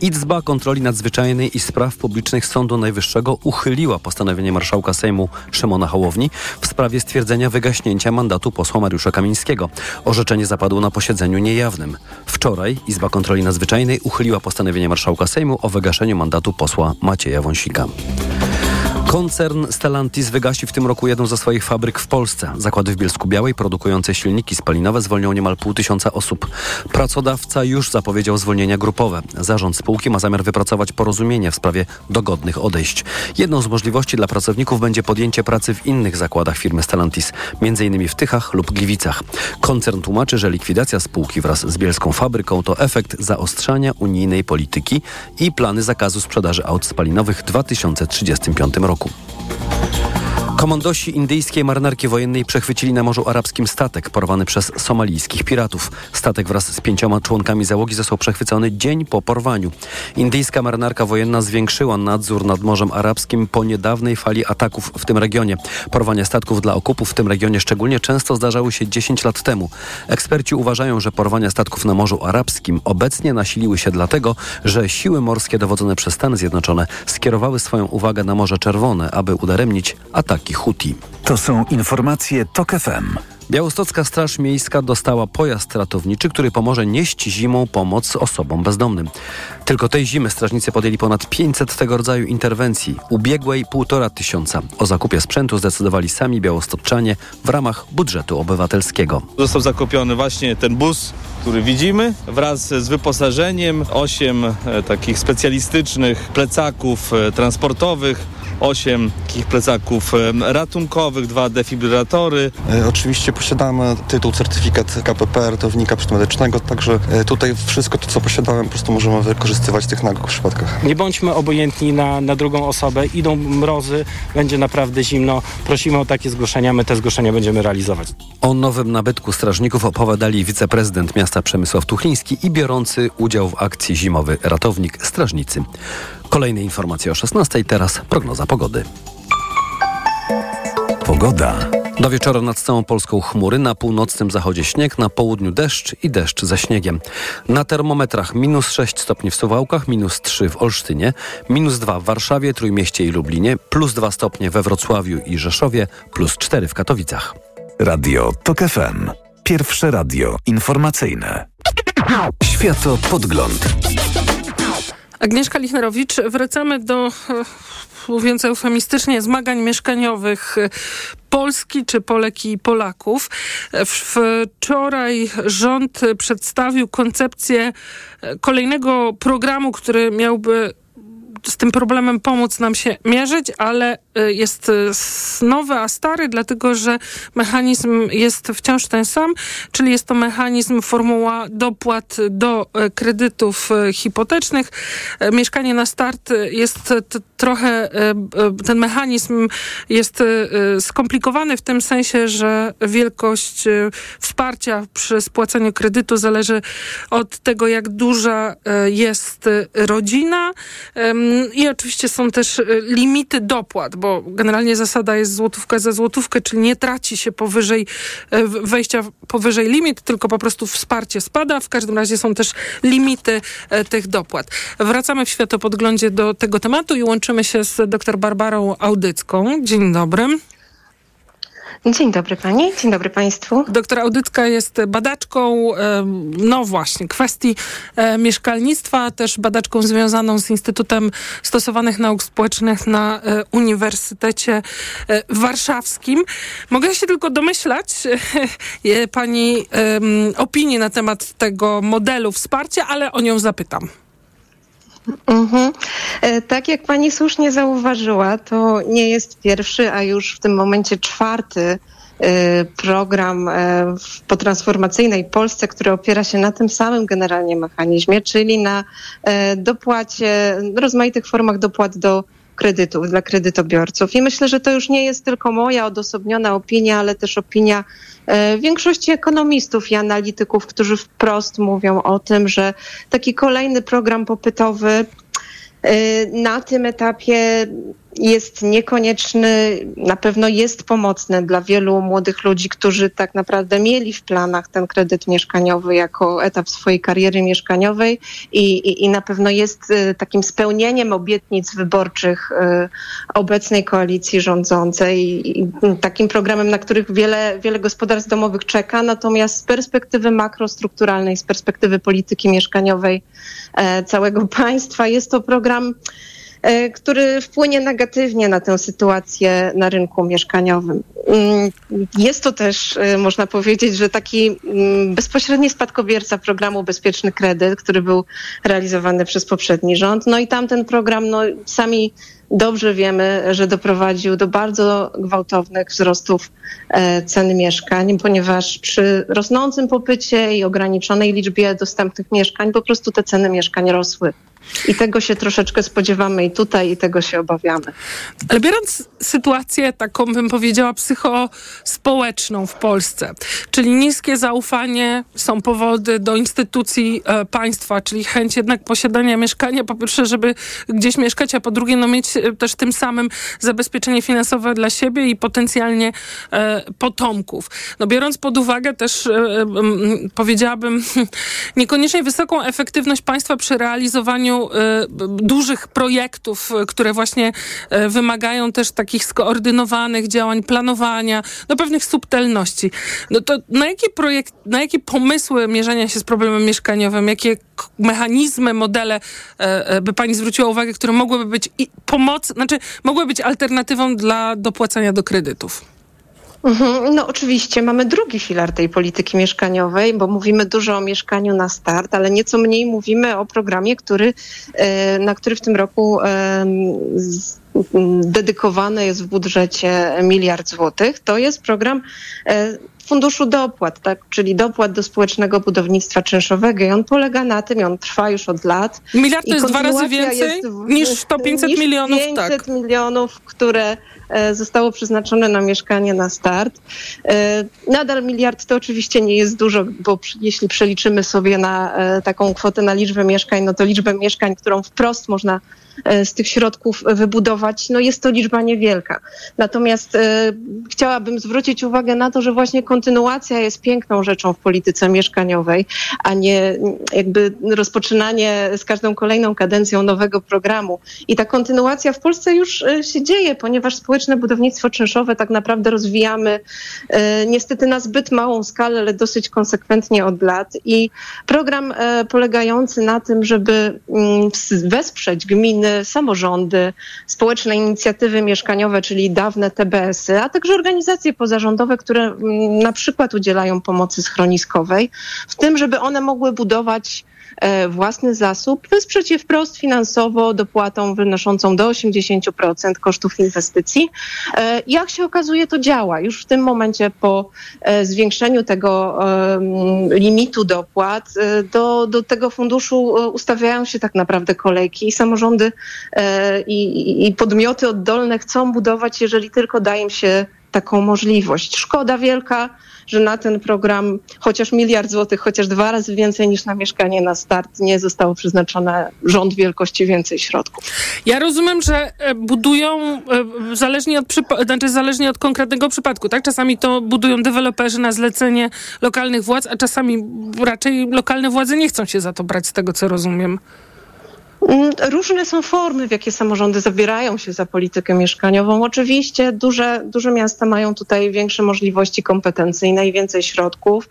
Izba Kontroli Nadzwyczajnej i Spraw Publicznych Sądu Najwyższego uchyliła postanowienie marszałka Sejmu Szymona Hołowni w sprawie stwierdzenia wygaśnięcia mandatu posła Mariusza Kamińskiego. Orzeczenie zapadło na posiedzeniu niejawnym. Wczoraj Izba Kontroli Nadzwyczajnej uchyliła postanowienie marszałka Sejmu o wygaszeniu mandatu posła Macieja Wąsika. Koncern Stellantis wygasi w tym roku jedną ze swoich fabryk w Polsce. Zakłady w Bielsku Białej produkujące silniki spalinowe zwolnią niemal pół tysiąca osób. Pracodawca już zapowiedział zwolnienia grupowe. Zarząd spółki ma zamiar wypracować porozumienie w sprawie dogodnych odejść. Jedną z możliwości dla pracowników będzie podjęcie pracy w innych zakładach firmy Stellantis, m.in. w Tychach lub Gliwicach. Koncern tłumaczy, że likwidacja spółki wraz z bielską fabryką to efekt zaostrzania unijnej polityki i plany zakazu sprzedaży aut spalinowych w 2035 roku. bloco. Komandosi indyjskiej marynarki wojennej przechwycili na Morzu Arabskim statek porwany przez somalijskich piratów. Statek wraz z pięcioma członkami załogi został przechwycony dzień po porwaniu. Indyjska marynarka wojenna zwiększyła nadzór nad Morzem Arabskim po niedawnej fali ataków w tym regionie. Porwania statków dla okupów w tym regionie szczególnie często zdarzały się 10 lat temu. Eksperci uważają, że porwania statków na Morzu Arabskim obecnie nasiliły się dlatego, że siły morskie dowodzone przez Stany Zjednoczone skierowały swoją uwagę na Morze Czerwone, aby udaremnić ataki Huti. To są informacje TOK FM. Białostocka Straż Miejska dostała pojazd ratowniczy, który pomoże nieść zimą pomoc osobom bezdomnym. Tylko tej zimy strażnicy podjęli ponad 500 tego rodzaju interwencji, ubiegłej półtora tysiąca. O zakupie sprzętu zdecydowali sami białostoczanie w ramach budżetu obywatelskiego. Został zakupiony właśnie ten bus, który widzimy, wraz z wyposażeniem, 8 e, takich specjalistycznych plecaków e, transportowych, 8 takich plecaków ratunkowych, dwa defibrylatory. E, Oczywiście posiadamy tytuł, certyfikat KPP, ratownika przedmedycznego, także e, tutaj wszystko to, co posiadałem, po prostu możemy wykorzystywać w tych nagłych przypadkach. Nie bądźmy obojętni na, na drugą osobę. Idą mrozy, będzie naprawdę zimno. Prosimy o takie zgłoszenia, my te zgłoszenia będziemy realizować. O nowym nabytku strażników opowiadali wiceprezydent miasta Przemysław Tuchliński i biorący udział w akcji Zimowy Ratownik Strażnicy. Kolejne informacje o 16. Teraz prognoza pogody. Pogoda. Do wieczora nad całą Polską chmury, na północnym zachodzie śnieg, na południu deszcz i deszcz ze śniegiem. Na termometrach minus 6 stopni w Suwałkach, minus 3 w Olsztynie, minus 2 w Warszawie, Trójmieście i Lublinie, plus 2 stopnie we Wrocławiu i Rzeszowie, plus 4 w Katowicach. Radio TOK FM. Pierwsze radio informacyjne. Światopodgląd. Agnieszka Lichnerowicz, wracamy do, e, mówiąc eufemistycznie, zmagań mieszkaniowych e, Polski czy Polek i Polaków. E, wczoraj rząd przedstawił koncepcję kolejnego programu, który miałby z tym problemem pomóc nam się mierzyć, ale y, jest y, nowy, a stary, dlatego że mechanizm jest wciąż ten sam, czyli jest to mechanizm formuła dopłat do y, kredytów hipotecznych. Mieszkanie na start jest trochę, ten mechanizm jest skomplikowany w tym sensie, że wielkość wsparcia przy spłacaniu kredytu zależy od tego, jak duża jest rodzina i oczywiście są też y, limity dopłat, bo generalnie zasada jest złotówka za złotówkę, czyli nie traci się powyżej y, wejścia powyżej limit, tylko po prostu wsparcie spada. W każdym razie są też limity y, tych dopłat. Wracamy w światopodglądzie do tego tematu i łączymy się z dr Barbarą Audycką. Dzień dobry. Dzień dobry Pani, dzień dobry Państwu. Doktor Audytka jest badaczką, no właśnie, kwestii mieszkalnictwa, też badaczką związaną z Instytutem Stosowanych Nauk Społecznych na e, Uniwersytecie e, Warszawskim. Mogę się tylko domyślać Pani opinii na temat tego modelu wsparcia, ale o nią zapytam. Mhm. E, tak jak pani słusznie zauważyła, to nie jest pierwszy, a już w tym momencie czwarty e, program e, potransformacyjnej Polsce, który opiera się na tym samym generalnie mechanizmie, czyli na dopłacie, rozmaitych formach dopłat do kredytów dla kredytobiorców. I myślę, że to już nie jest tylko moja odosobniona opinia, ale też opinia e, większości ekonomistów i analityków, którzy wprost mówią o tym, że taki kolejny program popytowy na tym etapie jest niekonieczny, na pewno jest pomocny dla wielu młodych ludzi, którzy tak naprawdę mieli w planach ten kredyt mieszkaniowy jako etap swojej kariery mieszkaniowej i, i, i na pewno jest y, takim spełnieniem obietnic wyborczych y, obecnej koalicji rządzącej i, takim programem, na których wiele, wiele gospodarstw domowych czeka. Natomiast z perspektywy makrostrukturalnej, z perspektywy polityki mieszkaniowej całego państwa jest to program, E, który wpłynie negatywnie na tę sytuację na rynku mieszkaniowym. Mm, jest to też, e, można powiedzieć, że taki mm, bezpośredni spadkobierca programu Bezpieczny Kredyt, który był realizowany przez poprzedni rząd. No i tamten program, no sami dobrze wiemy, że doprowadził do bardzo gwałtownych wzrostów e, ceny mieszkań, ponieważ przy rosnącym popycie i ograniczonej liczbie dostępnych mieszkań po prostu te ceny mieszkań rosły. I tego się troszeczkę spodziewamy i tutaj, i tego się obawiamy. Ale biorąc sytuację taką, bym powiedziała, psychospołeczną w Polsce, czyli niskie zaufanie, są powody do instytucji e, państwa, czyli chęć jednak posiadania mieszkania, po pierwsze, żeby gdzieś mieszkać, a po drugie, no mieć też tym samym zabezpieczenie finansowe dla siebie i potencjalnie e, potomków. No biorąc pod uwagę też, e, powiedziałabym, niekoniecznie wysoką efektywność państwa przy realizowaniu E, dużych projektów, które właśnie wymagają też takich skoordynowanych działań, planowania, no pewnych subtelności. No to na jakie projekt, na jakie pomysły mierzenia się z problemem mieszkaniowym, jakie mechanizmy, modele e, by pani zwróciła uwagę, które mogłyby być pomoc, znaczy mogłyby być alternatywą dla dopłacania do kredytów? Mhm, no oczywiście mamy drugi filar tej polityki mieszkaniowej, bo mówimy dużo o mieszkaniu na start, ale nieco mniej mówimy o programie, który, e, na który w tym roku dedykowany jest w budżecie miliard złotych. To jest program e, Funduszu Dopłat, tak? czyli dopłat do społecznego budownictwa czynszowego i on polega na tym, i on trwa już od lat. Miliard to jest dwa razy więcej niż to 500 niż milionów. 500 tak. milionów, które e, zostało przeznaczone na mieszkanie na start. E, nadal miliard to oczywiście nie jest dużo, bo jeśli przeliczymy sobie na taką kwotę na liczbę mieszkań, no to liczbę mieszkań, którą wprost można E, z tych środków wybudować, no jest to liczba niewielka. Natomiast e, chciałabym zwrócić uwagę na to, że właśnie kontynuacja jest piękną rzeczą w polityce mieszkaniowej, a nie jakby rozpoczynanie z każdą kolejną kadencją nowego programu. I ta kontynuacja w Polsce już e, się dzieje, ponieważ społeczne budownictwo czynszowe tak naprawdę rozwijamy niestety na zbyt małą skalę, ale dosyć konsekwentnie od lat. I program polegający na tym, żeby mm, wesprzeć gminy, samorządy, społeczne inicjatywy mieszkaniowe, czyli dawne TBS-y, a także organizacje pozarządowe, które mm, na przykład udzielają pomocy schroniskowej, w tym, żeby one mogły budować własny zasób, wesprzeć je wprost finansowo dopłatą wynoszącą do 80% kosztów inwestycji. E, jak się okazuje, to działa. Już w tym momencie po e, zwiększeniu tego limitu dopłat do, do tego funduszu ustawiają się tak naprawdę kolejki i samorządy i, i podmioty oddolne chcą budować, jeżeli tylko daje im się taką możliwość. Szkoda wielka, że na ten program chociaż miliard złotych, chociaż dwa razy więcej niż na mieszkanie na start nie zostało przeznaczone rząd wielkości więcej środków. Ja rozumiem, że e, budują e, zależnie od, znaczy zależnie od konkretnego przypadku, tak? Czasami to budują deweloperzy na zlecenie lokalnych władz, a czasami raczej lokalne władze nie chcą się za to brać, z tego co rozumiem. Mm, różne są formy, w jakie samorządy zabierają się za politykę mieszkaniową. Oczywiście duże, duże miasta mają tutaj większe możliwości kompetencyjne i więcej środków.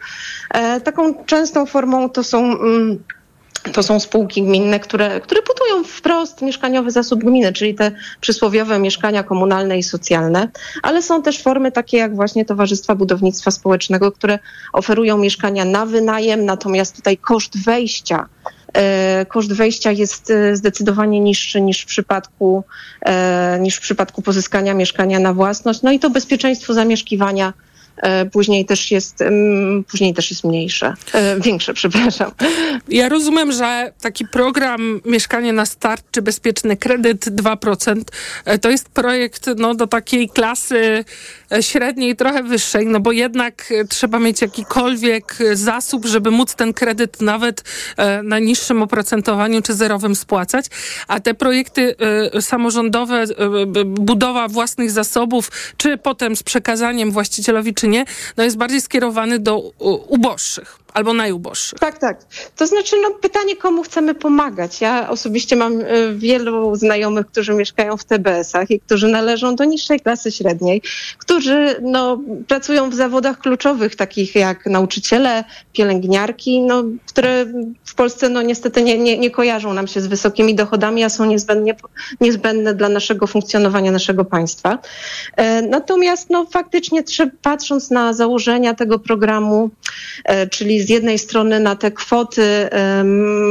E, taką częstą formą to są. Mm, to są spółki gminne, które, które budują wprost mieszkaniowy zasób gminy, czyli te przysłowiowe mieszkania komunalne i socjalne, ale są też formy takie jak właśnie Towarzystwa Budownictwa Społecznego, które oferują mieszkania na wynajem, natomiast tutaj koszt wejścia koszt wejścia jest e, zdecydowanie niższy niż w przypadku, e, niż w przypadku pozyskania mieszkania na własność. No i to bezpieczeństwo zamieszkiwania później też jest, później też jest mniejsze, większe, przepraszam. Ja rozumiem, że taki program Mieszkanie na start czy bezpieczny kredyt 2% to jest projekt no, do takiej klasy średniej, trochę wyższej, no bo jednak trzeba mieć jakikolwiek zasób, żeby móc ten kredyt nawet e, na niższym oprocentowaniu czy zerowym spłacać, a te projekty e, samorządowe, e, budowa własnych zasobów, czy potem z przekazaniem właścicielowi, czy nie, no jest bardziej skierowany do uboższych albo najuboższych. Tak, tak. To znaczy, no, pytanie, komu chcemy pomagać. Ja osobiście mam y, wielu znajomych, którzy mieszkają w TBS-ach i którzy należą do niższej klasy średniej, którzy no, pracują w zawodach kluczowych, takich jak nauczyciele, pielęgniarki, no, które w Polsce no, niestety nie, nie, nie kojarzą nam się z wysokimi dochodami, a są niezbędnie, niezbędne dla naszego funkcjonowania naszego państwa. E, natomiast no, faktycznie patrząc na założenia tego programu, e, czyli z jednej strony na te kwoty,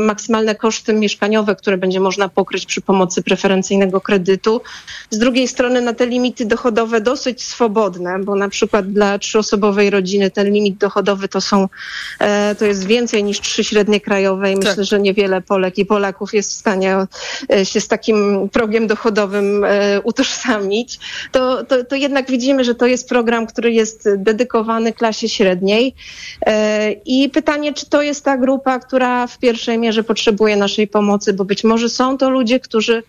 maksymalne koszty mieszkaniowe, które będzie można pokryć przy pomocy preferencyjnego kredytu, z drugiej strony na te limity dochodowe dosyć swobodne, bo na przykład dla trzyosobowej rodziny ten limit dochodowy to są, e, to jest więcej niż trzy średnie krajowe i tak. myślę, że niewiele Polek i Polaków jest w stanie e, się z takim progiem dochodowym e, utożsamić, to, to, to jednak widzimy, że to jest program, który jest dedykowany klasie średniej i i pytanie, czy to jest ta grupa, która w pierwszej mierze potrzebuje naszej pomocy, bo być może są to ludzie, którzy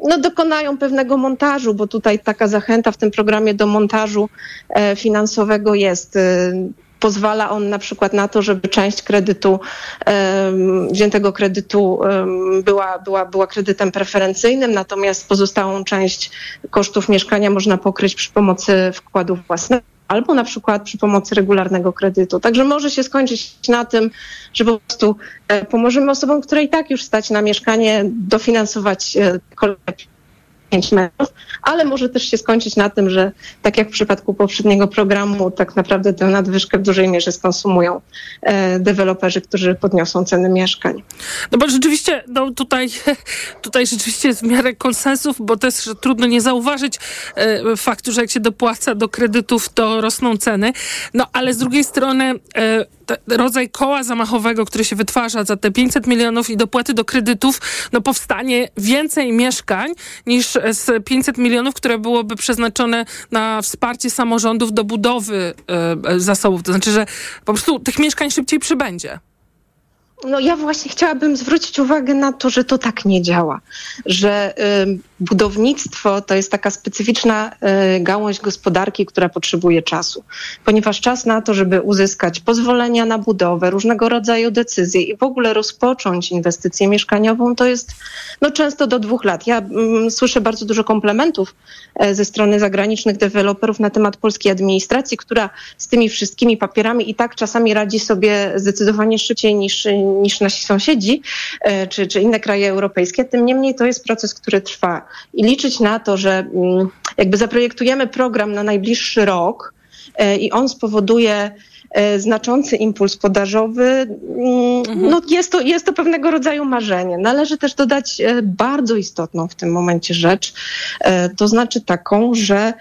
no, dokonają pewnego montażu, bo tutaj taka zachęta w tym programie do montażu e, finansowego jest. E, pozwala on na przykład na to, żeby część kredytu, wziętego kredytu była, była, była kredytem preferencyjnym, natomiast pozostałą część kosztów mieszkania można pokryć przy pomocy wkładów własnych albo na przykład przy pomocy regularnego kredytu. Także może się skończyć na tym, że po prostu e, pomożemy osobom, które i tak już stać na mieszkanie, dofinansować e, kolejne 5 metrów, ale może też się skończyć na tym, że tak jak w przypadku poprzedniego programu, tak naprawdę tę nadwyżkę w dużej mierze skonsumują e, deweloperzy, którzy podniosą ceny mieszkań. No bo rzeczywiście, no tutaj, tutaj rzeczywiście jest w miarę konsensus, bo też trudno nie zauważyć e, faktu, że jak się dopłaca do kredytów, to rosną ceny. No ale z drugiej strony e, rodzaj koła zamachowego, który się wytwarza za te 500 milionów i dopłaty do kredytów, no powstanie więcej mieszkań niż z 500 milionów, które byłoby przeznaczone na wsparcie samorządów do budowy e, zasobów. To znaczy, że po prostu tych mieszkań szybciej przybędzie. No ja właśnie chciałabym zwrócić uwagę na to, że to tak nie działa, że y, budownictwo to jest taka specyficzna y, gałąź gospodarki, która potrzebuje czasu, ponieważ czas na to, żeby uzyskać pozwolenia na budowę, różnego rodzaju decyzje i w ogóle rozpocząć inwestycję mieszkaniową, to jest no, często do dwóch lat. Ja y, słyszę bardzo dużo komplementów e, ze strony zagranicznych deweloperów na temat polskiej administracji, która z tymi wszystkimi papierami i tak czasami radzi sobie zdecydowanie szybciej niż niż nasi sąsiedzi e, czy, czy inne kraje europejskie. Tym niemniej to jest proces, który trwa i liczyć na to, że mm, jakby zaprojektujemy program na najbliższy rok e, i on spowoduje e, znaczący impuls podażowy, mm, mhm. no jest, to, jest to pewnego rodzaju marzenie. Należy też dodać bardzo istotną w tym momencie rzecz, to znaczy taką, że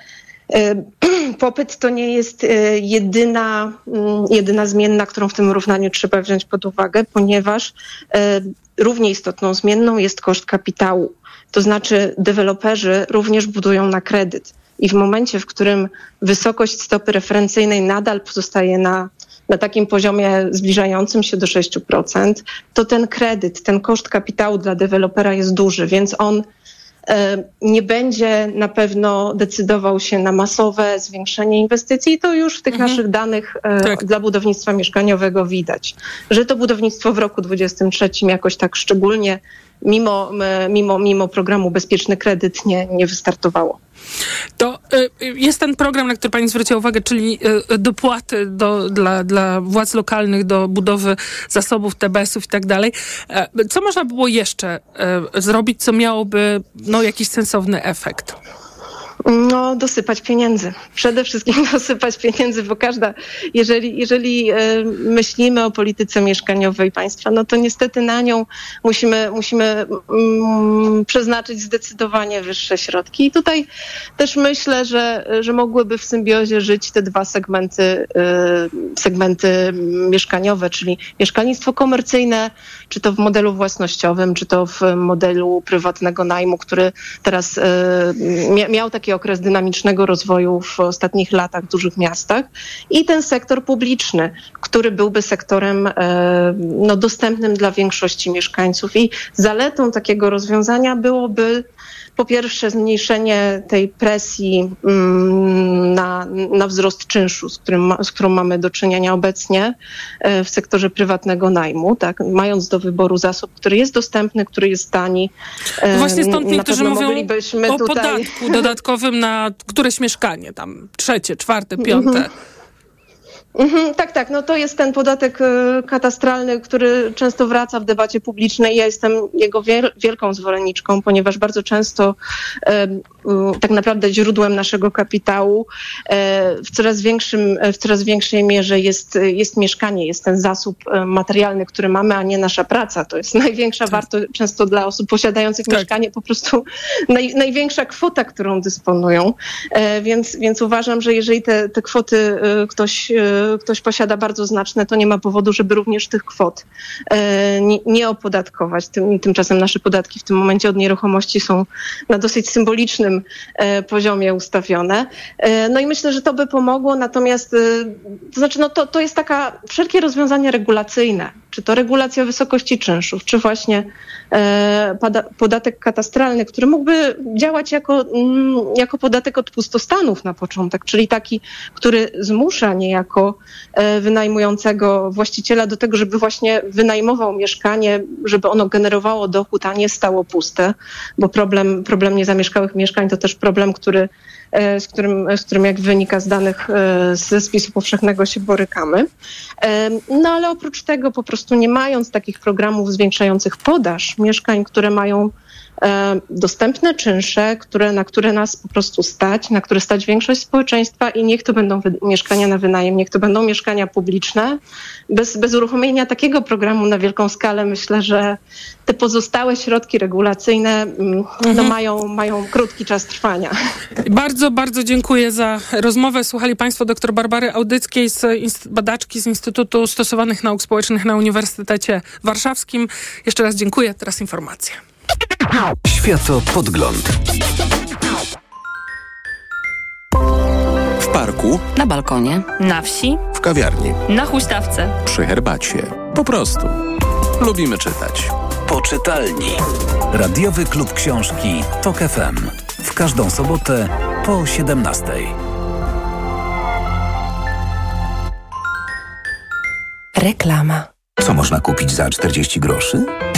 popyt to nie jest e, jedyna, mm, jedyna zmienna, którą w tym równaniu trzeba wziąć pod uwagę, ponieważ e, równie istotną zmienną jest koszt kapitału. To znaczy deweloperzy również budują na kredyt. I w momencie, w którym wysokość stopy referencyjnej nadal pozostaje na, na takim poziomie zbliżającym się do 6%, to ten kredyt, ten koszt kapitału dla dewelopera jest duży, więc on nie będzie na pewno decydował się na masowe zwiększenie inwestycji. To już w tych mhm. naszych danych e, tak. dla budownictwa mieszkaniowego widać, że to budownictwo w roku 2023 jakoś tak szczególnie mimo, mimo, mimo programu Bezpieczny Kredyt nie, nie wystartowało. To y, jest ten program, na który pani zwróciła uwagę, czyli y, dopłaty do, dla, dla władz lokalnych do budowy zasobów TBS-ów i tak dalej. E, co można było jeszcze e, zrobić, co miałoby no, jakiś sensowny efekt? No, dosypać pieniędzy. Przede wszystkim dosypać pieniędzy, bo każda, jeżeli, jeżeli e, myślimy o polityce mieszkaniowej państwa, no to niestety na nią musimy, musimy mm, przeznaczyć zdecydowanie wyższe środki. I tutaj też myślę, że, że mogłyby w symbiozie żyć te dwa segmenty, e, segmenty mieszkaniowe, czyli mieszkalnictwo komercyjne, czy to w modelu własnościowym, czy to w modelu prywatnego najmu, który teraz e, miał takie okres dynamicznego rozwoju w ostatnich latach w dużych miastach i ten sektor publiczny, który byłby sektorem e, no, dostępnym dla większości mieszkańców. I zaletą takiego rozwiązania byłoby po pierwsze zmniejszenie tej presji mm, na, na wzrost czynszu, z, którym, z którą mamy do czynienia obecnie e, w sektorze prywatnego najmu, tak, mając do wyboru zasób, który jest dostępny, który jest tani. E, Właśnie stąd niektórzy mówią o tutaj... podatku dodatkowym na któreś mieszkanie, tam trzecie, czwarte, piąte. Mhm. Mhm, tak, tak. No to jest ten podatek y, katastralny, który często wraca w debacie publicznej. Ja jestem jego wielką zwolenniczką, ponieważ bardzo często y, tak naprawdę źródłem naszego kapitału e, w coraz, większym, w coraz większej mierze jest, jest mieszkanie, jest ten zasób e, materialny, który mamy, a nie nasza praca. To jest największa tak. wartość często dla osób posiadających tak. mieszkanie, po prostu naj, największa kwota, którą dysponują. E, więc, więc uważam, że jeżeli te, te kwoty ktoś ktoś posiada bardzo znaczne, to nie ma powodu, żeby również tych kwot e, nie, nie opodatkować. Tym, tymczasem nasze podatki w tym momencie od nieruchomości są na dosyć symbolicznym e, poziomie ustawione. E, no i myślę, że to by pomogło, natomiast to znaczy, no to, to jest taka wszelkie rozwiązania regulacyjne, czy to regulacja wysokości czynszów, czy właśnie podatek katastralny, który mógłby działać jako, mm, jako podatek od pustostanów na początek, czyli taki, który zmusza niejako E, wynajmującego właściciela do tego, żeby właśnie wynajmował mieszkanie, żeby ono generowało dochód, a nie stało puste, bo problem, problem niezamieszkałych mieszkań to też problem, który e, z którym, z którym jak wynika z danych e, ze spisu powszechnego się borykamy. No ale oprócz tego po prostu nie mając takich programów zwiększających podaż mieszkań, które mają e, dostępne czynsze, które, na które nas po prostu stać, na które stać większość społeczeństwa i niech to będą mieszkania na wynajem, niech to będą mieszkania publiczne. Bez, bez uruchomienia takiego programu na wielką skalę myślę, że te pozostałe środki regulacyjne mm, no, mają, mają krótki czas trwania. Bardzo, bardzo dziękuję za rozmowę. Słuchali Państwo dr Barbary Audyckiej, z badaczki z Instytutu Stosowanych Nauk Społecznych na Uniwersytecie Warszawskim. Jeszcze raz dziękuję. Teraz informacje. Światopodgląd. W parku, Na balkonie. Na wsi. w kawiarni, Na huśtawce. przy herbacie. Po prostu. Lubimy czytać. Poczytalni. Radiowy klub książki Tok FM. W każdą sobotę po 17. Reklama. Co można kupić za 40 groszy?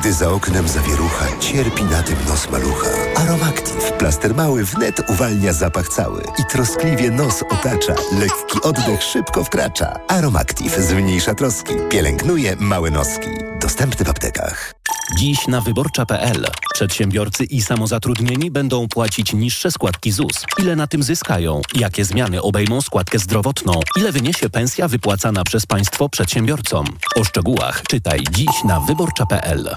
Gdy za oknem zawierucha, cierpi na tym nos malucha. Aromactive. Plaster mały wnet uwalnia zapach cały i troskliwie nos otacza. Lekki oddech szybko wkracza. Aromactive zmniejsza troski. Pielęgnuje małe noski. Dostępny w aptekach. Dziś na wyborcza.pl przedsiębiorcy i samozatrudnieni będą płacić niższe składki ZUS. Ile na tym zyskają? Jakie zmiany obejmą składkę zdrowotną? Ile wyniesie pensja wypłacana przez państwo przedsiębiorcom? O szczegółach czytaj dziś na wyborcza.pl.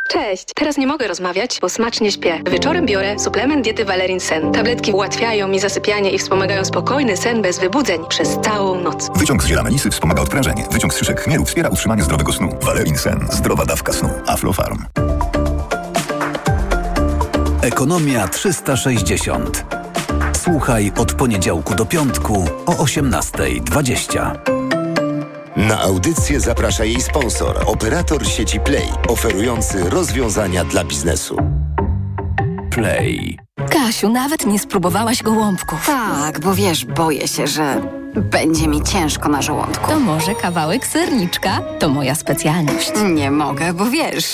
Cześć, teraz nie mogę rozmawiać, bo smacznie śpię. Wieczorem biorę suplement diety Valerin Sen. Tabletki ułatwiają mi zasypianie i wspomagają spokojny sen bez wybudzeń przez całą noc. Wyciąg z ziela melisy wspomaga odprężenie. Wyciąg z szyszek chmielu wspiera utrzymanie zdrowego snu. Valerin Sen. Zdrowa dawka snu. Aflofarm. Ekonomia 360. Słuchaj od poniedziałku do piątku o 18.20. Na audycję zaprasza jej sponsor, operator sieci Play, oferujący rozwiązania dla biznesu. Play. Kasiu, nawet nie spróbowałaś gołąbków. Tak, bo wiesz, boję się, że będzie mi ciężko na żołądku. To może kawałek serniczka? To moja specjalność. Nie mogę, bo wiesz,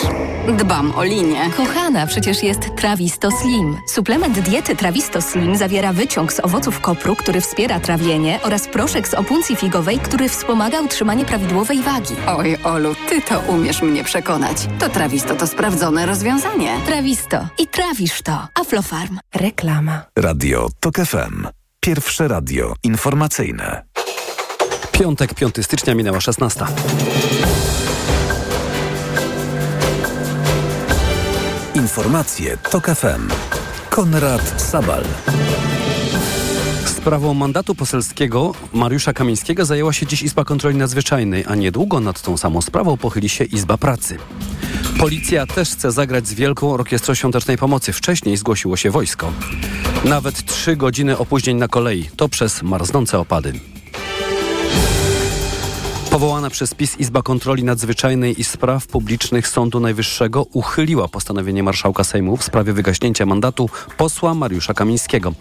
dbam o linię. Kochana, przecież jest Trawisto Slim. Suplement diety Trawisto Slim zawiera wyciąg z owoców kopru, który wspiera trawienie oraz proszek z opuncji figowej, który wspomaga utrzymanie prawidłowej wagi. Oj, Olu, ty to umiesz mnie przekonać. To Trawisto to sprawdzone rozwiązanie. Trawisto. I trawisz to. Aflofarm. Reklama. Radio Tok FM. Pierwsze radio informacyjne. Piątek, 5 stycznia minęła 16. Informacje Tok FM. Konrad Sabal. Sprawą mandatu poselskiego Mariusza Kamińskiego zajęła się dziś Izba Kontroli Nadzwyczajnej, a niedługo nad tą samą sprawą pochyli się Izba Pracy. Policja też chce zagrać z Wielką Orkiestrą Świątecznej Pomocy. Wcześniej zgłosiło się wojsko. Nawet trzy godziny opóźnień na kolei. To przez marznące opady. Powołana przez PiS Izba Kontroli Nadzwyczajnej i Spraw Publicznych Sądu Najwyższego uchyliła postanowienie marszałka Sejmu w sprawie wygaśnięcia mandatu posła Mariusza Kamińskiego.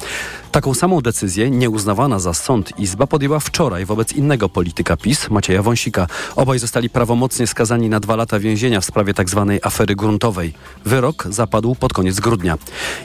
Taką samą decyzję, nieuznawana za sąd Izba, podjęła wczoraj wobec innego polityka PiS, Macieja Wąsika. Obaj zostali prawomocnie skazani na dwa lata więzienia w sprawie tzw. afery gruntowej. Wyrok zapadł pod koniec grudnia.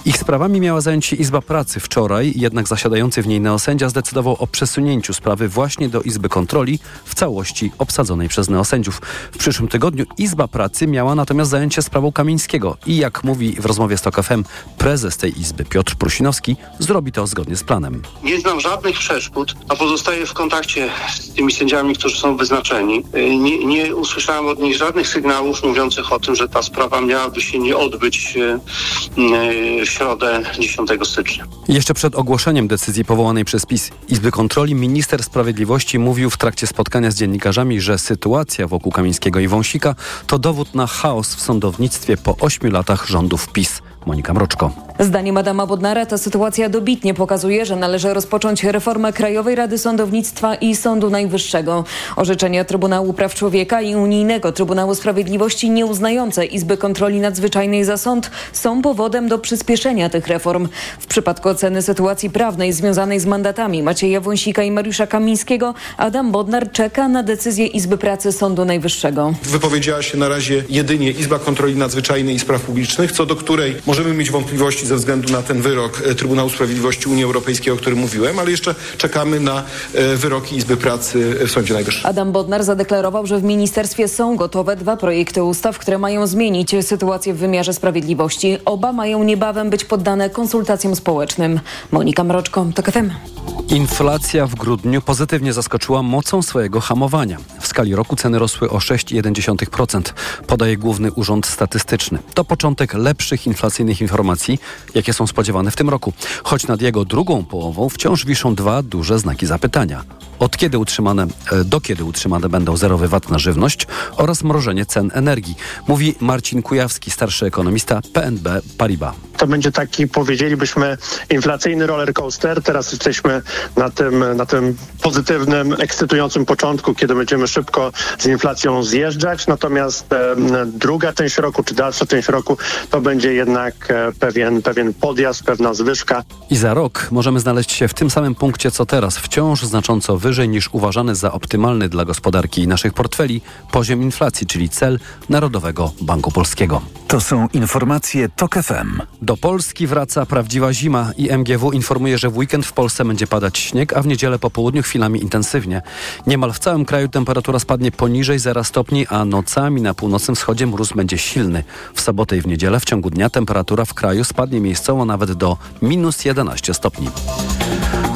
Ich sprawami miała zająć się Izba Pracy wczoraj, jednak zasiadający w niej neosędzia zdecydował o przesunięciu sprawy właśnie do Izby Kontroli w całości większości obsadzonej przez neosędziów. W przyszłym tygodniu Izba Pracy miała natomiast zająć się sprawą Kamińskiego i jak mówi w rozmowie z TOK FM prezes tej Izby Piotr Prusinowski, zrobi to zgodnie z planem. Nie znam żadnych przeszkód, a pozostaję w kontakcie z tymi sędziami, którzy są wyznaczeni. Nie, nie usłyszałem od nich żadnych sygnałów mówiących o tym, że ta sprawa miałaby się nie odbyć w środę 10 stycznia. Jeszcze przed ogłoszeniem decyzji powołanej przez PiS Izby Kontroli minister sprawiedliwości mówił w trakcie spotkania z dziennikarzami, że sytuacja wokół Kamińskiego i Wąsika to dowód na chaos w sądownictwie po ośmiu latach rządów PiS. Monika Mroczko. Zdaniem Adama Bodnara ta sytuacja dobitnie pokazuje, że należy rozpocząć reformę Krajowej Rady Sądownictwa i Sądu Najwyższego. Orzeczenia Trybunału Praw Człowieka i Unijnego Trybunału Sprawiedliwości nieuznające Izby Kontroli Nadzwyczajnej za sąd są powodem do przyspieszenia tych reform. W przypadku oceny sytuacji prawnej związanej z mandatami Macieja Wąsika i Mariusza Kamińskiego Adam Bodnar czeka na decyzję Izby Pracy Sądu Najwyższego. Wypowiedziała się na razie jedynie Izba Kontroli Nadzwyczajnej i Spraw Publicznych, co do której możemy mieć wątpliwości ze względu na ten wyrok e, Trybunału Sprawiedliwości Unii Europejskiej, o którym mówiłem, ale jeszcze czekamy na e, wyroki Izby Pracy w Sądzie Najwyższym. Adam Bodnar zadeklarował, że w ministerstwie są gotowe dwa projekty ustaw, które mają zmienić sytuację w wymiarze sprawiedliwości. Oba mają niebawem być poddane konsultacjom społecznym. Monika Mroczko, TOK FM. Inflacja w grudniu pozytywnie zaskoczyła mocą swojego hamowania. W skali roku ceny rosły o 6,1%, podaje Główny Urząd Statystyczny. To początek lepszych inflacyjnych informacji, jakie są spodziewane w tym roku. Choć nad jego drugą połową wciąż wiszą dwa duże znaki zapytania. Od kiedy utrzymane, e, do kiedy utrzymane będą zerowy VAT na żywność oraz mrożenie cen energii, mówi Marcin Kujawski, starszy ekonomista PNB Paribas. To będzie taki, powiedzielibyśmy, inflacyjny roller coaster. Teraz jesteśmy na tym, na tym pozytywnym, ekscytującym początku, kiedy będziemy szybko z inflacją zjeżdżać. Natomiast e, druga część roku, czy dalsza część roku, to będzie jednak e, pewien, pewien podjazd, pewna zwyżka. I za rok możemy znaleźć się w tym samym punkcie co teraz, wciąż znacząco wyżej niż uważany za optymalny dla gospodarki i naszych portfeli poziom inflacji, czyli cel Narodowego Banku Polskiego. To są informacje TOK FM. Do Polski wraca prawdziwa zima i MGW informuje, że w weekend w Polsce będzie padać śnieg, a w niedzielę po południu chwilami intensywnie. Niemal w całym kraju temperatura spadnie poniżej 0 stopni, a nocami na północnym wschodzie mróz będzie silny. W sobotę i w niedzielę w ciągu dnia temperatura w kraju spadnie miejscowo nawet do minus 11 stopni.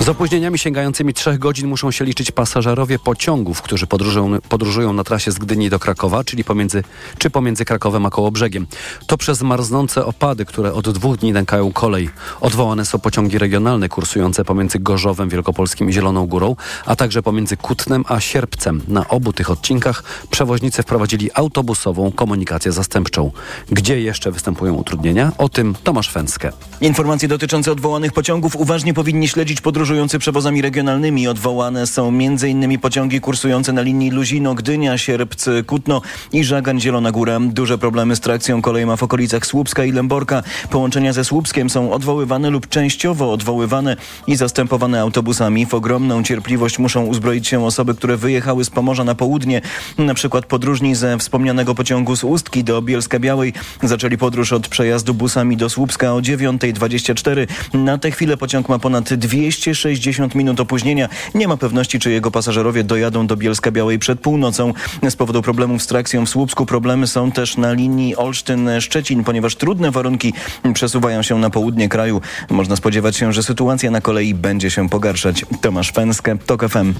Z opóźnieniami sięgającymi trzech godzin muszą się liczyć pasażerowie pociągów, którzy podróżują, podróżują na trasie z Gdyni do Krakowa, czyli pomiędzy, czy pomiędzy Krakowem a Kołobrzegiem. To przez marznące opady, które od dwóch dni nękają kolej. Odwołane są pociągi regionalne kursujące pomiędzy Gorzowem Wielkopolskim i Zieloną Górą, a także pomiędzy Kutnem a Sierpcem. Na obu tych odcinkach przewoźnicy wprowadzili autobusową komunikację zastępczą. Gdzie jeszcze występują utrudnienia? O tym Tomasz Fęskę. Informacje dotyczące odwołanych pociągów uważnie powinni śledzić podróżujący przewozami regionalnymi. Odwołane są m.in. pociągi kursujące na linii Luzino-Gdynia, Sierpc-Kutno i Żagań-Zielona Góra. Duże problemy z trakcją kolei ma w okolicach Słupska i Lęborka. Połączenia ze Słupskiem są odwoływane lub częściowo odwoływane i zastępowane autobusami. W ogromną cierpliwość muszą uzbroić się osoby, które wyjechały z Pomorza na południe. Na przykład podróżni ze wspomnianego pociągu z Ustki do Bielska Białej zaczęli podróż od przejazdu busami do Słupska o 9.24. Na tę chwilę pociąg ma ponad 260 minut opóźnienia. Nie ma pewności, czy jego pasażerowie dojadą do Bielska Białej przed północą. Z powodu problemów z trakcją w Słupsku problemy są też na linii Olsztyn-Szczecin, ponieważ trudne warunki przesuwają się na południe kraju. Można spodziewać się, że sytuacja na kolei będzie się pogarszać. Tomasz Fęskę, TOK FM.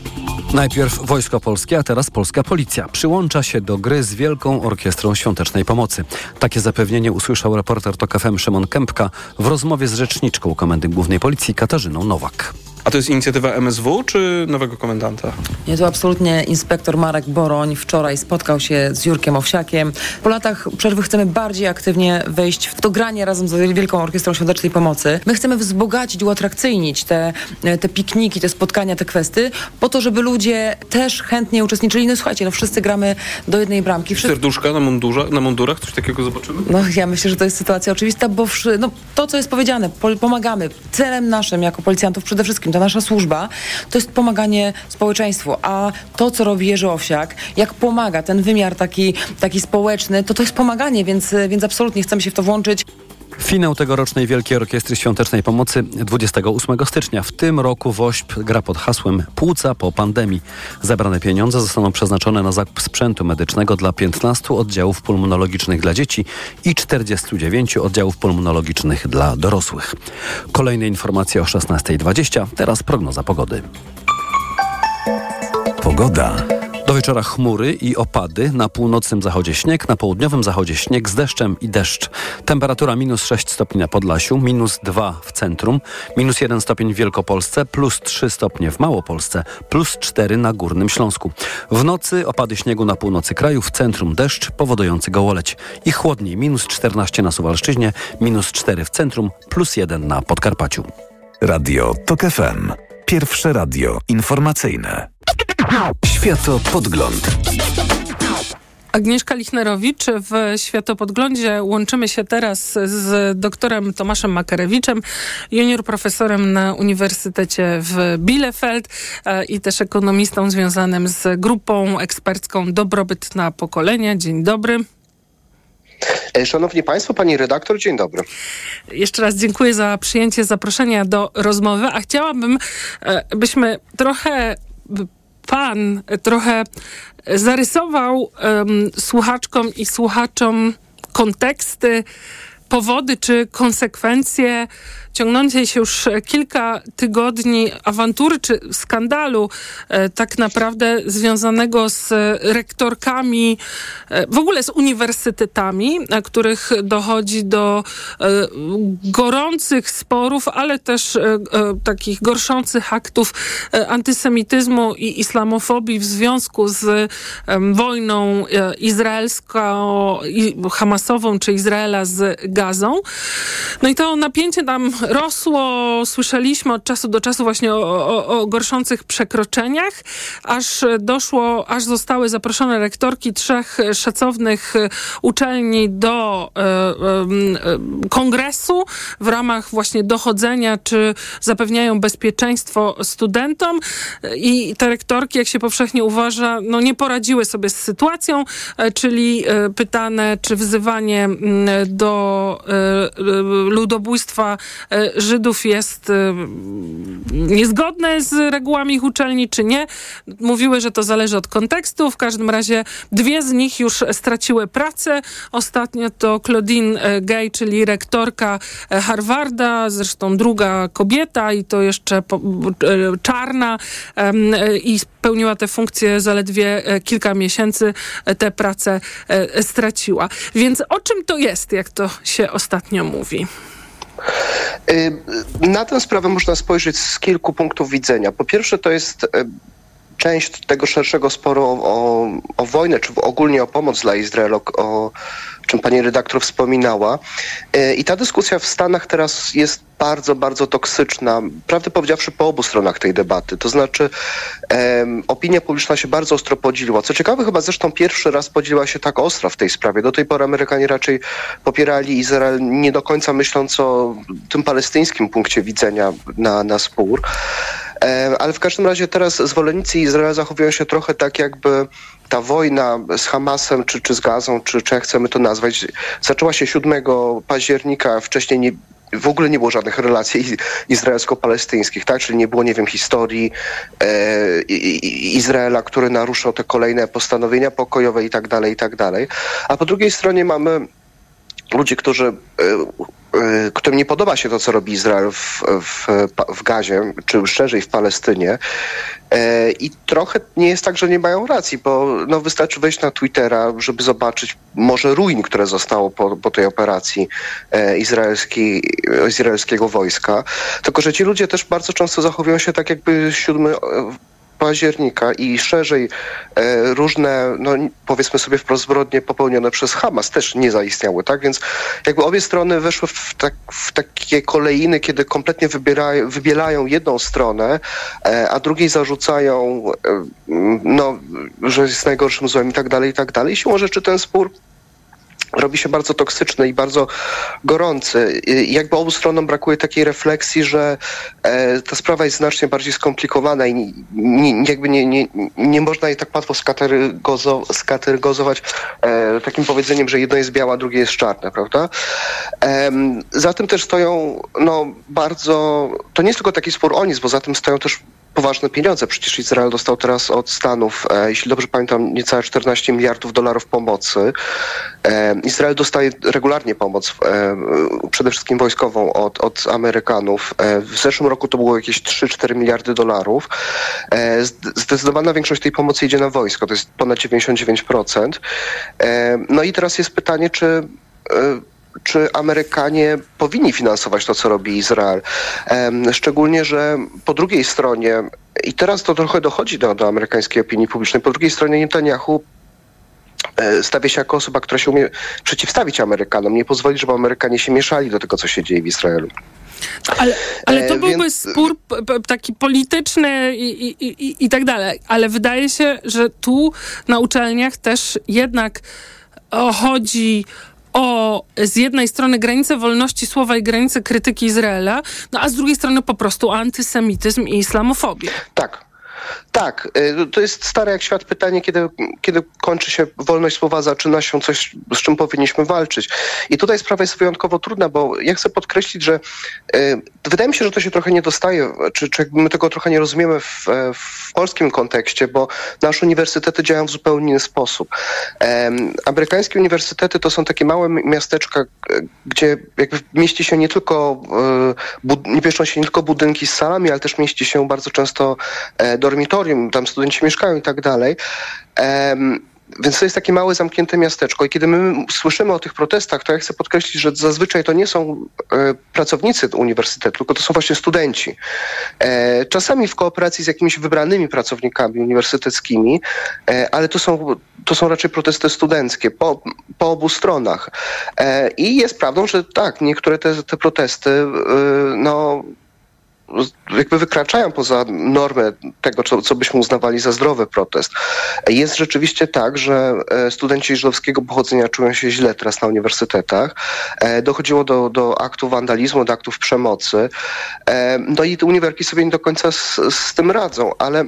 Najpierw Wojsko Polskie, a teraz Polska Policja. Przyłącza się do gry z Wielką Orkiestrą Świątecznej Pomocy. Takie zapewnienie usłyszał reporter TOK FM Szymon Kępka w rozmowie z rzeczniczką Komendy Głównej Policji Katarzyną Nowak. A to jest inicjatywa MSW czy nowego komendanta? Nie, to absolutnie inspektor Marek Boroń wczoraj spotkał się z Jurkiem Owsiakiem. Po latach przerwy chcemy bardziej aktywnie wejść w to granie razem z Wielką Orkiestrą Świątecznej Pomocy. My chcemy wzbogacić, uatrakcyjnić te, te pikniki, te spotkania, te kwestie, po to, żeby ludzie też chętnie uczestniczyli. No słuchajcie, no wszyscy gramy do jednej bramki. Wszyscy... Serduszka na, mundurze, na mundurach? Coś takiego zobaczymy? No ja myślę, że to jest sytuacja oczywista, bo wszy... no, to, co jest powiedziane, pomagamy. Celem naszym jako policjantów przede wszystkim ta nasza służba, to jest pomaganie społeczeństwu. A to, co robi Jerzy Owsiak, jak pomaga, ten wymiar taki, taki społeczny, to to jest pomaganie, więc, więc absolutnie chcemy się w to włączyć. Finał tegorocznej Wielkiej Orkiestry Świątecznej Pomocy 28 stycznia. W tym roku WOŚP gra pod hasłem Płuca po pandemii. Zebrane pieniądze zostaną przeznaczone na zakup sprzętu medycznego dla 15 oddziałów pulmonologicznych dla dzieci i 49 oddziałów pulmonologicznych dla dorosłych. Kolejne informacje o 16.20. Teraz prognoza pogody. Pogoda. Do wieczora chmury i opady, na północnym zachodzie śnieg, na południowym zachodzie śnieg z deszczem i deszcz. Temperatura minus 6 stopni na Podlasiu, minus 2 w centrum, minus 1 stopień w Wielkopolsce, plus 3 stopnie w Małopolsce, plus 4 na Górnym Śląsku. W nocy opady śniegu na północy kraju, w centrum deszcz powodujący gołoleć. I chłodniej, minus 14 na Suwalszczyźnie, minus 4 w centrum, plus 1 na Podkarpaciu. Radio TOK FM. Pierwsze radio informacyjne. Światopodgląd. Agnieszka Lichnerowicz w Światopodglądzie. Łączymy się teraz z doktorem Tomaszem Makarewiczem, junior profesorem na Uniwersytecie w Bielefeld e, i też ekonomistą związanym z grupą ekspercką Dobrobyt na pokolenia. Dzień dobry. E, Szanowni Państwo, Pani redaktor, dzień dobry. Jeszcze raz dziękuję za przyjęcie zaproszenia do rozmowy, a chciałabym, e, byśmy trochę pan trochę zarysował um, słuchaczkom i słuchaczom konteksty, powody czy konsekwencje ciągnącej się już kilka tygodni awantury czy skandalu e, tak naprawdę związanego z rektorkami, e, w ogóle z uniwersytetami, na których dochodzi do e, gorących sporów, ale też takich gorszących aktów antysemityzmu i islamofobii w związku z wojną izraelsko-hamasową czy Izraela z Gazą. No i to napięcie tam rosło, słyszeliśmy od czasu do czasu właśnie o, o, o gorszących przekroczeniach, aż doszło, aż zostały zaproszone rektorki trzech szacownych uczelni do e, e, kongresu w ramach właśnie dochodzenia, czy zapewniają bezpieczeństwo studentom. I te rektorki, jak się powszechnie uważa, no nie poradziły sobie z sytuacją, e, czyli pytane, czy wzywanie m, do ludobójstwa Żydów jest e, niezgodne z regułami ich uczelni, czy nie. Mówiły, że to zależy od kontekstu. W każdym razie dwie z nich już straciły pracę. Ostatnio to Claudine e, Gay, czyli rektorka e, Harvarda, zresztą druga kobieta i to jeszcze e, czarna e, i spełniła tę funkcję zaledwie e, kilka miesięcy. E, Tę pracę e, straciła. Więc o czym to jest, jak to się ostatnio mówi? Na tę sprawę można spojrzeć z kilku punktów widzenia. Po pierwsze, to jest y, część tego szerszego sporu o, o, wojnę, czy ogólnie o pomoc dla Izraela, o czym pani redaktor wspominała. Y, I ta dyskusja w Stanach teraz jest bardzo, bardzo toksyczna, prawdę powiedziawszy po obu stronach tej debaty. To znaczy opinia publiczna się bardzo ostro podzieliła. Co ciekawe, chyba zresztą pierwszy raz podzieliła się tak ostro w tej sprawie. Do tej pory Amerykanie raczej popierali Izrael, nie do końca myśląc o tym palestyńskim punkcie widzenia na, na spór. E, Ale w każdym razie teraz zwolennicy Izraela zachowują się trochę tak, jakby ta wojna z Hamasem, czy, czy z Gazą, czy, czy jak chcemy to nazwać, zaczęła się 7 października, wcześniej nie, w ogóle nie było żadnych relacji iz- izraelsko-palestyńskich, tak? Czyli nie było, nie wiem, historii e, Izraela, który naruszał te kolejne postanowienia pokojowe i tak dalej, i tak dalej. A po drugiej stronie mamy ludzi, którzy, e, e, którym nie podoba się to, co robi Izrael w, w, w Gazie, czy szerzej w Palestynie. E, I trochę nie jest tak, że nie mają racji, bo no, wystarczy wejść na Twittera, żeby zobaczyć może ruin, które zostało po, po tej operacji izraelskiej, izraelskiego wojska. Tylko, że ci ludzie też bardzo często zachowują się tak, jakby 7 października i szerzej e, różne, no powiedzmy sobie wprost zbrodnie popełnione przez Hamas też nie zaistniały, tak? Więc jakby obie strony weszły w, tak, w takie kolejny, kiedy kompletnie wybierają, wybielają jedną stronę, e, a drugiej zarzucają, e, no, że jest najgorszym złem i tak dalej, i tak dalej. Siłą rzeczy ten spór robi się bardzo toksyczny i bardzo gorący. I jakby obu stronom brakuje takiej refleksji, że e, ta sprawa jest znacznie bardziej skomplikowana i jakby nie, nie, nie można jej tak łatwo skaterygozo, skaterygozować e, takim powiedzeniem, że jedno jest białe, a drugie jest czarne, prawda? Za tym też stoją no, bardzo, to nie jest tylko taki spór o nic, bo za tym stoją też poważne pieniądze. Przecież Izrael dostał teraz od Stanów, e, jeśli dobrze pamiętam, niecałe 14 miliardów dolarów pomocy. E, Izrael dostaje regularnie pomoc, e, przede wszystkim wojskową od, od Amerykanów. W zeszłym roku to było jakieś 3-4 miliardy dolarów. Zdecydowana większość tej pomocy idzie na wojsko, to jest ponad 99%. E, no i teraz jest pytanie, czy czy Amerykanie powinni finansować to, co robi Izrael. Szczególnie, że po drugiej stronie, i teraz to trochę dochodzi do, do amerykańskiej opinii publicznej, po drugiej stronie Netanyahu e, stawia się jako osoba, która się umie przeciwstawić Amerykanom, nie pozwoli, żeby Amerykanie się mieszali do tego, co się dzieje w Izraelu. Ale, ale to e, byłby Więc... spór taki polityczny i, i, i, i tak dalej. Ale wydaje się, że tu na uczelniach też jednak chodzi o z jednej strony granicę wolności słowa i granicę krytyki Izraela, no a z drugiej strony po prostu antysemityzm i islamofobię. Tak. Tak, y, to jest stare jak świat pytanie, kiedy, kiedy kończy się wolność słowa, zaczyna się coś, z czym powinniśmy walczyć. I tutaj sprawa jest wyjątkowo trudna, bo ja chcę podkreślić, że y, wydaje mi się, że to się trochę nie dostaje, czy, czy my tego trochę nie rozumiemy w, w polskim kontekście, bo nasze uniwersytety działają w zupełnie inny sposób. Amerykańskie uniwersytety to są takie małe miasteczka, gdzie jakby mieści się nie tylko, e, nie mieszczą się nie tylko budynki z salami, ale też mieści się bardzo często e, tam studenci mieszkają i tak dalej. Więc to jest takie małe, zamknięte miasteczko. I kiedy my słyszymy o tych protestach, to ja chcę podkreślić, że zazwyczaj to nie są e, pracownicy uniwersytetu, tylko to są właśnie studenci. E, czasami w kooperacji z jakimiś wybranymi pracownikami uniwersyteckimi, e, ale to są, to są raczej protesty studenckie po, po obu stronach. I jest prawdą, że tak, niektóre te, te protesty no, jakby wykraczają poza normę tego, co, co byśmy uznawali za zdrowy protest. Jest rzeczywiście tak, że e, studenci żydowskiego pochodzenia czują się źle teraz na uniwersytetach. E, dochodziło do, do aktów wandalizmu, do aktów przemocy. E, no i te uniwerki sobie nie do końca z, z tym radzą, ale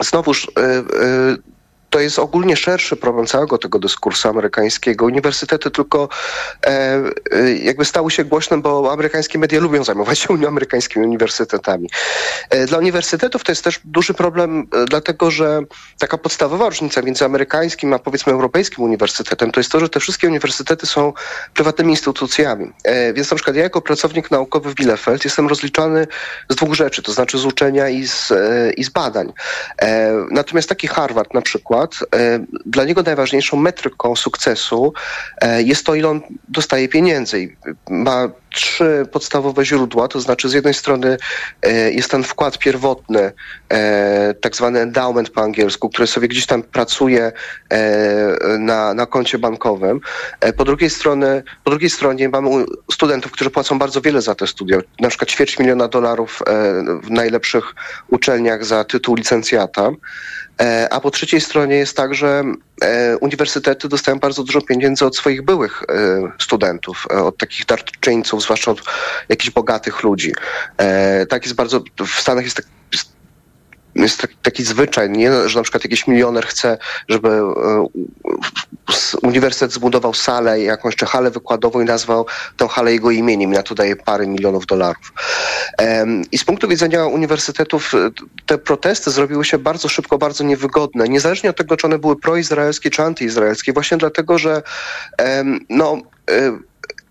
znowuż to jest ogólnie szerszy problem całego tego dyskursu amerykańskiego. Uniwersytety tylko e, e, jakby stały się głośne, bo amerykańskie media lubią zajmować się amerykańskimi uniwersytetami. E, dla uniwersytetów to jest też duży problem, e, dlatego że taka podstawowa różnica między amerykańskim a powiedzmy europejskim uniwersytetem to jest to, że te wszystkie uniwersytety są prywatnymi instytucjami. E, więc na przykład ja jako pracownik naukowy w Bielefeld jestem rozliczany z dwóch rzeczy, to znaczy z uczenia i z, e, i z badań. Natomiast taki Harvard na przykład e, dla niego najważniejszą metryką sukcesu e, jest to, ile on dostaje pieniędzy. Ma trzy podstawowe źródła, to znaczy z jednej strony e, jest ten wkład pierwotny, tak zwany endowment po angielsku, który sobie gdzieś tam pracuje na, na koncie bankowym. Po drugiej, strony, po drugiej stronie mamy studentów, którzy płacą bardzo wiele za te studia, na przykład ćwierć miliona dolarów w najlepszych uczelniach za tytuł licencjata. E, a po trzeciej stronie jest tak, że e, uniwersytety dostają bardzo dużo pieniędzy od swoich byłych e, studentów, od takich darczyńców, zwłaszcza od jakichś bogatych ludzi. Tak jest bardzo, w Stanach jest tak, jest taki zwyczaj, nie? że na przykład jakiś milioner chce, żeby uniwersytet zbudował salę, jakąś czy halę wykładową i nazwał tę halę jego imieniem i na to daje parę milionów dolarów. I z punktu widzenia uniwersytetów te protesty zrobiły się bardzo szybko, bardzo niewygodne, niezależnie od tego, czy one były proizraelskie czy antyizraelskie, właśnie dlatego, że no, e,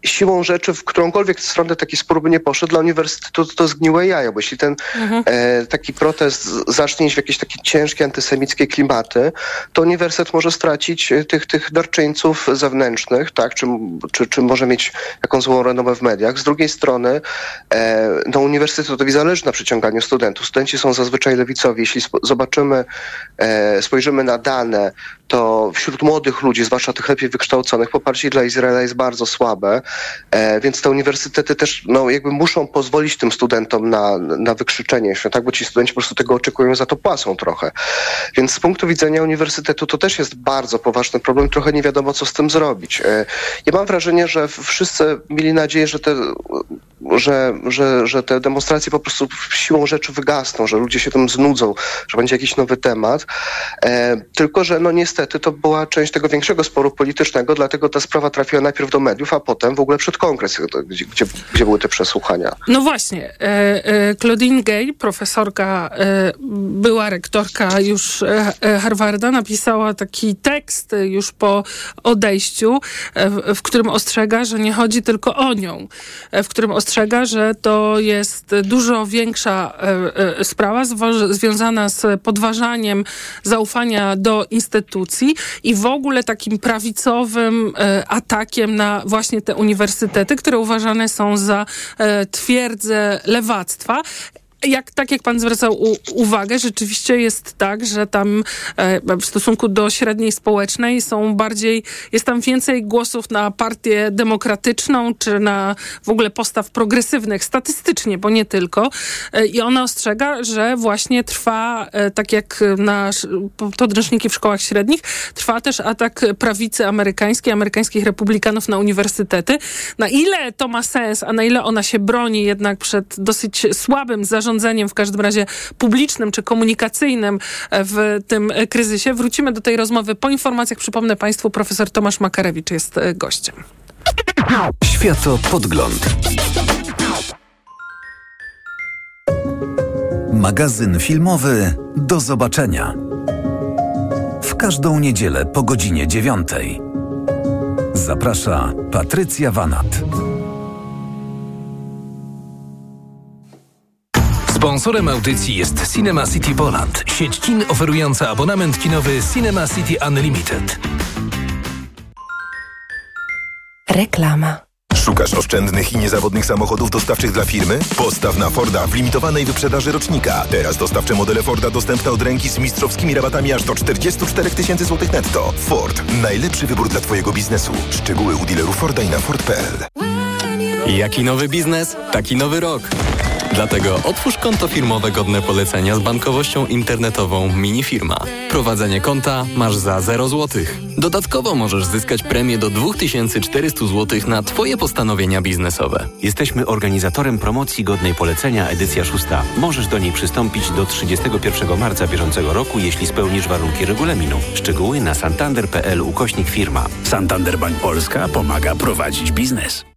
siłą rzeczy w którąkolwiek stronę taki spór by nie poszedł, dla uniwersytetu to, to zgniłe jajo, bo jeśli ten mhm. e, taki protest zacznie iść w jakieś takie ciężkie antysemickie klimaty, to uniwersytet może stracić e, tych, tych darczyńców zewnętrznych, tak, czy, czy, czy może mieć jakąś złą renomę w mediach. Z drugiej strony e, no, uniwersytetowi zależy na przyciąganiu studentów. Studenci są zazwyczaj lewicowi. Jeśli zobaczymy, e, spojrzymy na dane, to wśród młodych ludzi, zwłaszcza tych lepiej wykształconych, poparcie dla Izraela jest bardzo słabe, e, więc te uniwersytety też no, jakby muszą pozwolić tym studentom na, na wykrzyczenie się, tak, bo ci studenci po prostu tego oczekują, za to płacą trochę. Więc z punktu widzenia uniwersytetu to też jest bardzo poważny problem, trochę nie wiadomo, co z tym zrobić. E, ja mam wrażenie, że wszyscy mieli nadzieję, że te, że, że, że te demonstracje po prostu siłą rzeczy wygasną, że ludzie się tym znudzą, że będzie jakiś nowy temat. E, tylko, że no niestety to była część tego większego sporu politycznego, dlatego ta sprawa trafiła najpierw do mediów, a potem w ogóle przed kongres, gdzie, gdzie, gdzie były te przesłuchania. No właśnie. E, e, Claudine Gay, profesorka, e, była rektorka już Harvarda, napisała taki tekst już po odejściu, w którym ostrzega, że nie chodzi tylko o nią, w którym ostrzega, że to jest dużo większa sprawa związana z podważaniem zaufania do instytucji i w ogóle takim prawicowym atakiem na właśnie te uniwersytety, które uważane są za twierdzę lewactwa jak, tak jak pan zwracał u, uwagę, rzeczywiście jest tak, że tam e, w stosunku do średniej społecznej są bardziej, jest tam więcej głosów na partię demokratyczną, czy na w ogóle postaw progresywnych, statystycznie, bo nie tylko. E, I ona ostrzega, że właśnie trwa, e, tak jak na podręczniki w szkołach średnich, trwa też atak prawicy amerykańskiej, amerykańskich republikanów na uniwersytety. Na ile to ma sens, a na ile ona się broni jednak przed dosyć słabym zarządem zarządzeniem, w każdym razie publicznym czy komunikacyjnym w tym kryzysie. Wrócimy do tej rozmowy po informacjach. Przypomnę Państwu, profesor Tomasz Makarewicz jest e, gościem. Światopodgląd. Magazyn filmowy Do zobaczenia. W każdą niedzielę po godzinie dziewiątej. Zaprasza Patrycja Wanat. Sponsorem audycji jest Cinema City Poland, sieć kin oferująca abonament kinowy Cinema City Unlimited. Reklama. Szukasz oszczędnych i niezawodnych samochodów dostawczych dla firmy? Postaw na Forda w limitowanej wyprzedaży rocznika. Teraz dostawcze modele Forda dostępne od ręki z mistrzowskimi rabatami aż do 44 tysięcy złotych netto. Ford. Najlepszy wybór dla Twojego biznesu. Szczegóły u dealerów Forda i na Ford.pl. Jaki nowy biznes? Taki nowy rok. Dlatego otwórz konto firmowe godne polecenia z bankowością internetową Minifirma. Prowadzenie konta masz za 0 zł. Dodatkowo możesz zyskać premię do 2400 zł na Twoje postanowienia biznesowe. Jesteśmy organizatorem promocji godnej polecenia edycja szósta. Możesz do niej przystąpić do 31 marca bieżącego roku, jeśli spełnisz warunki regulaminu. Szczegóły na santander.pl ukośnik firma. Santander Bank Polska pomaga prowadzić biznes.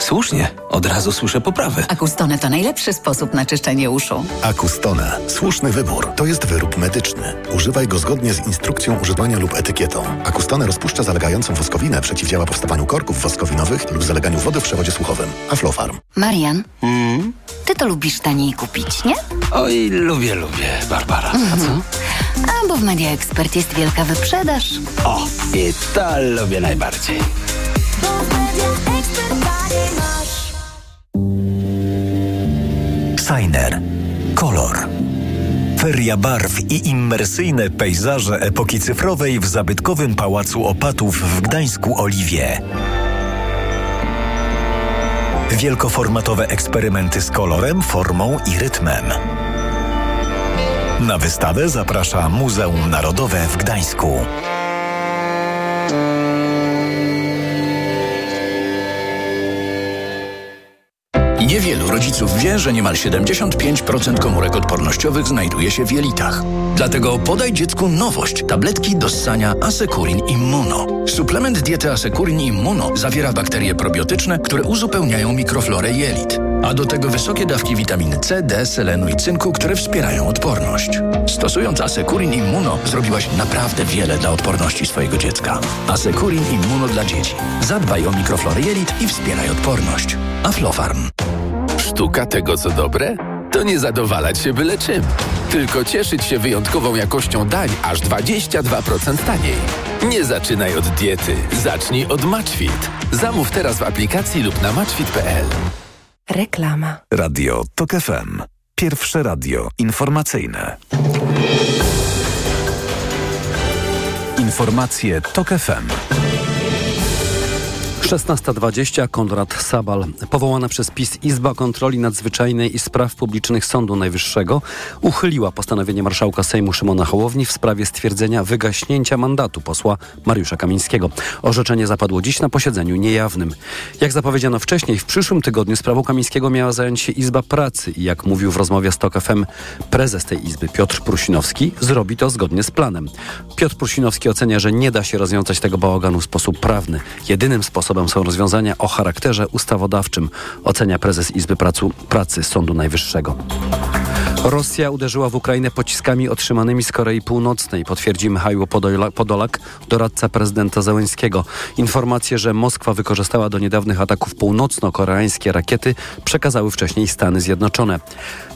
Słusznie, od razu słyszę poprawy. Akustone to najlepszy sposób na czyszczenie uszu. Akustone. Słuszny wybór. To jest wyrób medyczny. Używaj go zgodnie z instrukcją używania lub etykietą. Akustone rozpuszcza zalegającą woskowinę, przeciwdziała powstawaniu korków woskowinowych lub zaleganiu wody w przewodzie słuchowym. Aflofarm. Marian, mm? ty to lubisz taniej kupić, nie? Oj, lubię, lubię, Barbara. A co? Mhm. A bo w Media Expert jest wielka wyprzedaż. O, i to lubię najbardziej. Signer. Kolor. Feria barw i immersyjne pejzaże epoki cyfrowej w zabytkowym Pałacu Opatów w Gdańsku Oliwie. Wielkoformatowe eksperymenty z kolorem, formą i rytmem. Na wystawę zaprasza Muzeum Narodowe w Gdańsku. Niewielu rodziców wie, że niemal 75% komórek odpornościowych znajduje się w jelitach. Dlatego podaj dziecku nowość. Tabletki do ssania Asekurin Immuno. Suplement diety Asekurin Immuno zawiera bakterie probiotyczne, które uzupełniają mikroflorę jelit. A do tego wysokie dawki witaminy C, D, selenu i cynku, które wspierają odporność. Stosując Asekurin Immuno zrobiłaś naprawdę wiele dla odporności swojego dziecka. Asekurin Immuno dla dzieci. Zadbaj o mikroflorę jelit i wspieraj odporność. Aflofarm. Sztuka tego, co dobre? to nie zadowalać się byle czym, tylko cieszyć się wyjątkową jakością dań aż 22% taniej. Nie zaczynaj od diety, zacznij od Matchfit. Zamów teraz w aplikacji lub na matchfit.pl. Reklama. Radio TOK FM. Pierwsze radio informacyjne. Informacje TOK FM. 16.20 Konrad Sabal. Powołana przez PiS Izba Kontroli Nadzwyczajnej i Spraw Publicznych Sądu Najwyższego uchyliła postanowienie marszałka Sejmu Szymona Hołowni w sprawie stwierdzenia wygaśnięcia mandatu posła Mariusza Kamińskiego. Orzeczenie zapadło dziś na posiedzeniu niejawnym. Jak zapowiedziano wcześniej, w przyszłym tygodniu sprawą Kamińskiego miała zająć się Izba Pracy i jak mówił w rozmowie z TOK FM prezes tej Izby Piotr Prusinowski, zrobi to zgodnie z planem. Piotr Prusinowski ocenia, że nie da się rozwiązać tego bałaganu w sposób prawny. Jedynym sposobem są rozwiązania o charakterze ustawodawczym, ocenia prezes Izby Pracu, Pracy Sądu Najwyższego. Rosja uderzyła w Ukrainę pociskami otrzymanymi z Korei Północnej, potwierdzi Michał Podolak, doradca prezydenta Zełenskiego. Informacje, że Moskwa wykorzystała do niedawnych ataków północno-koreańskie rakiety, przekazały wcześniej Stany Zjednoczone.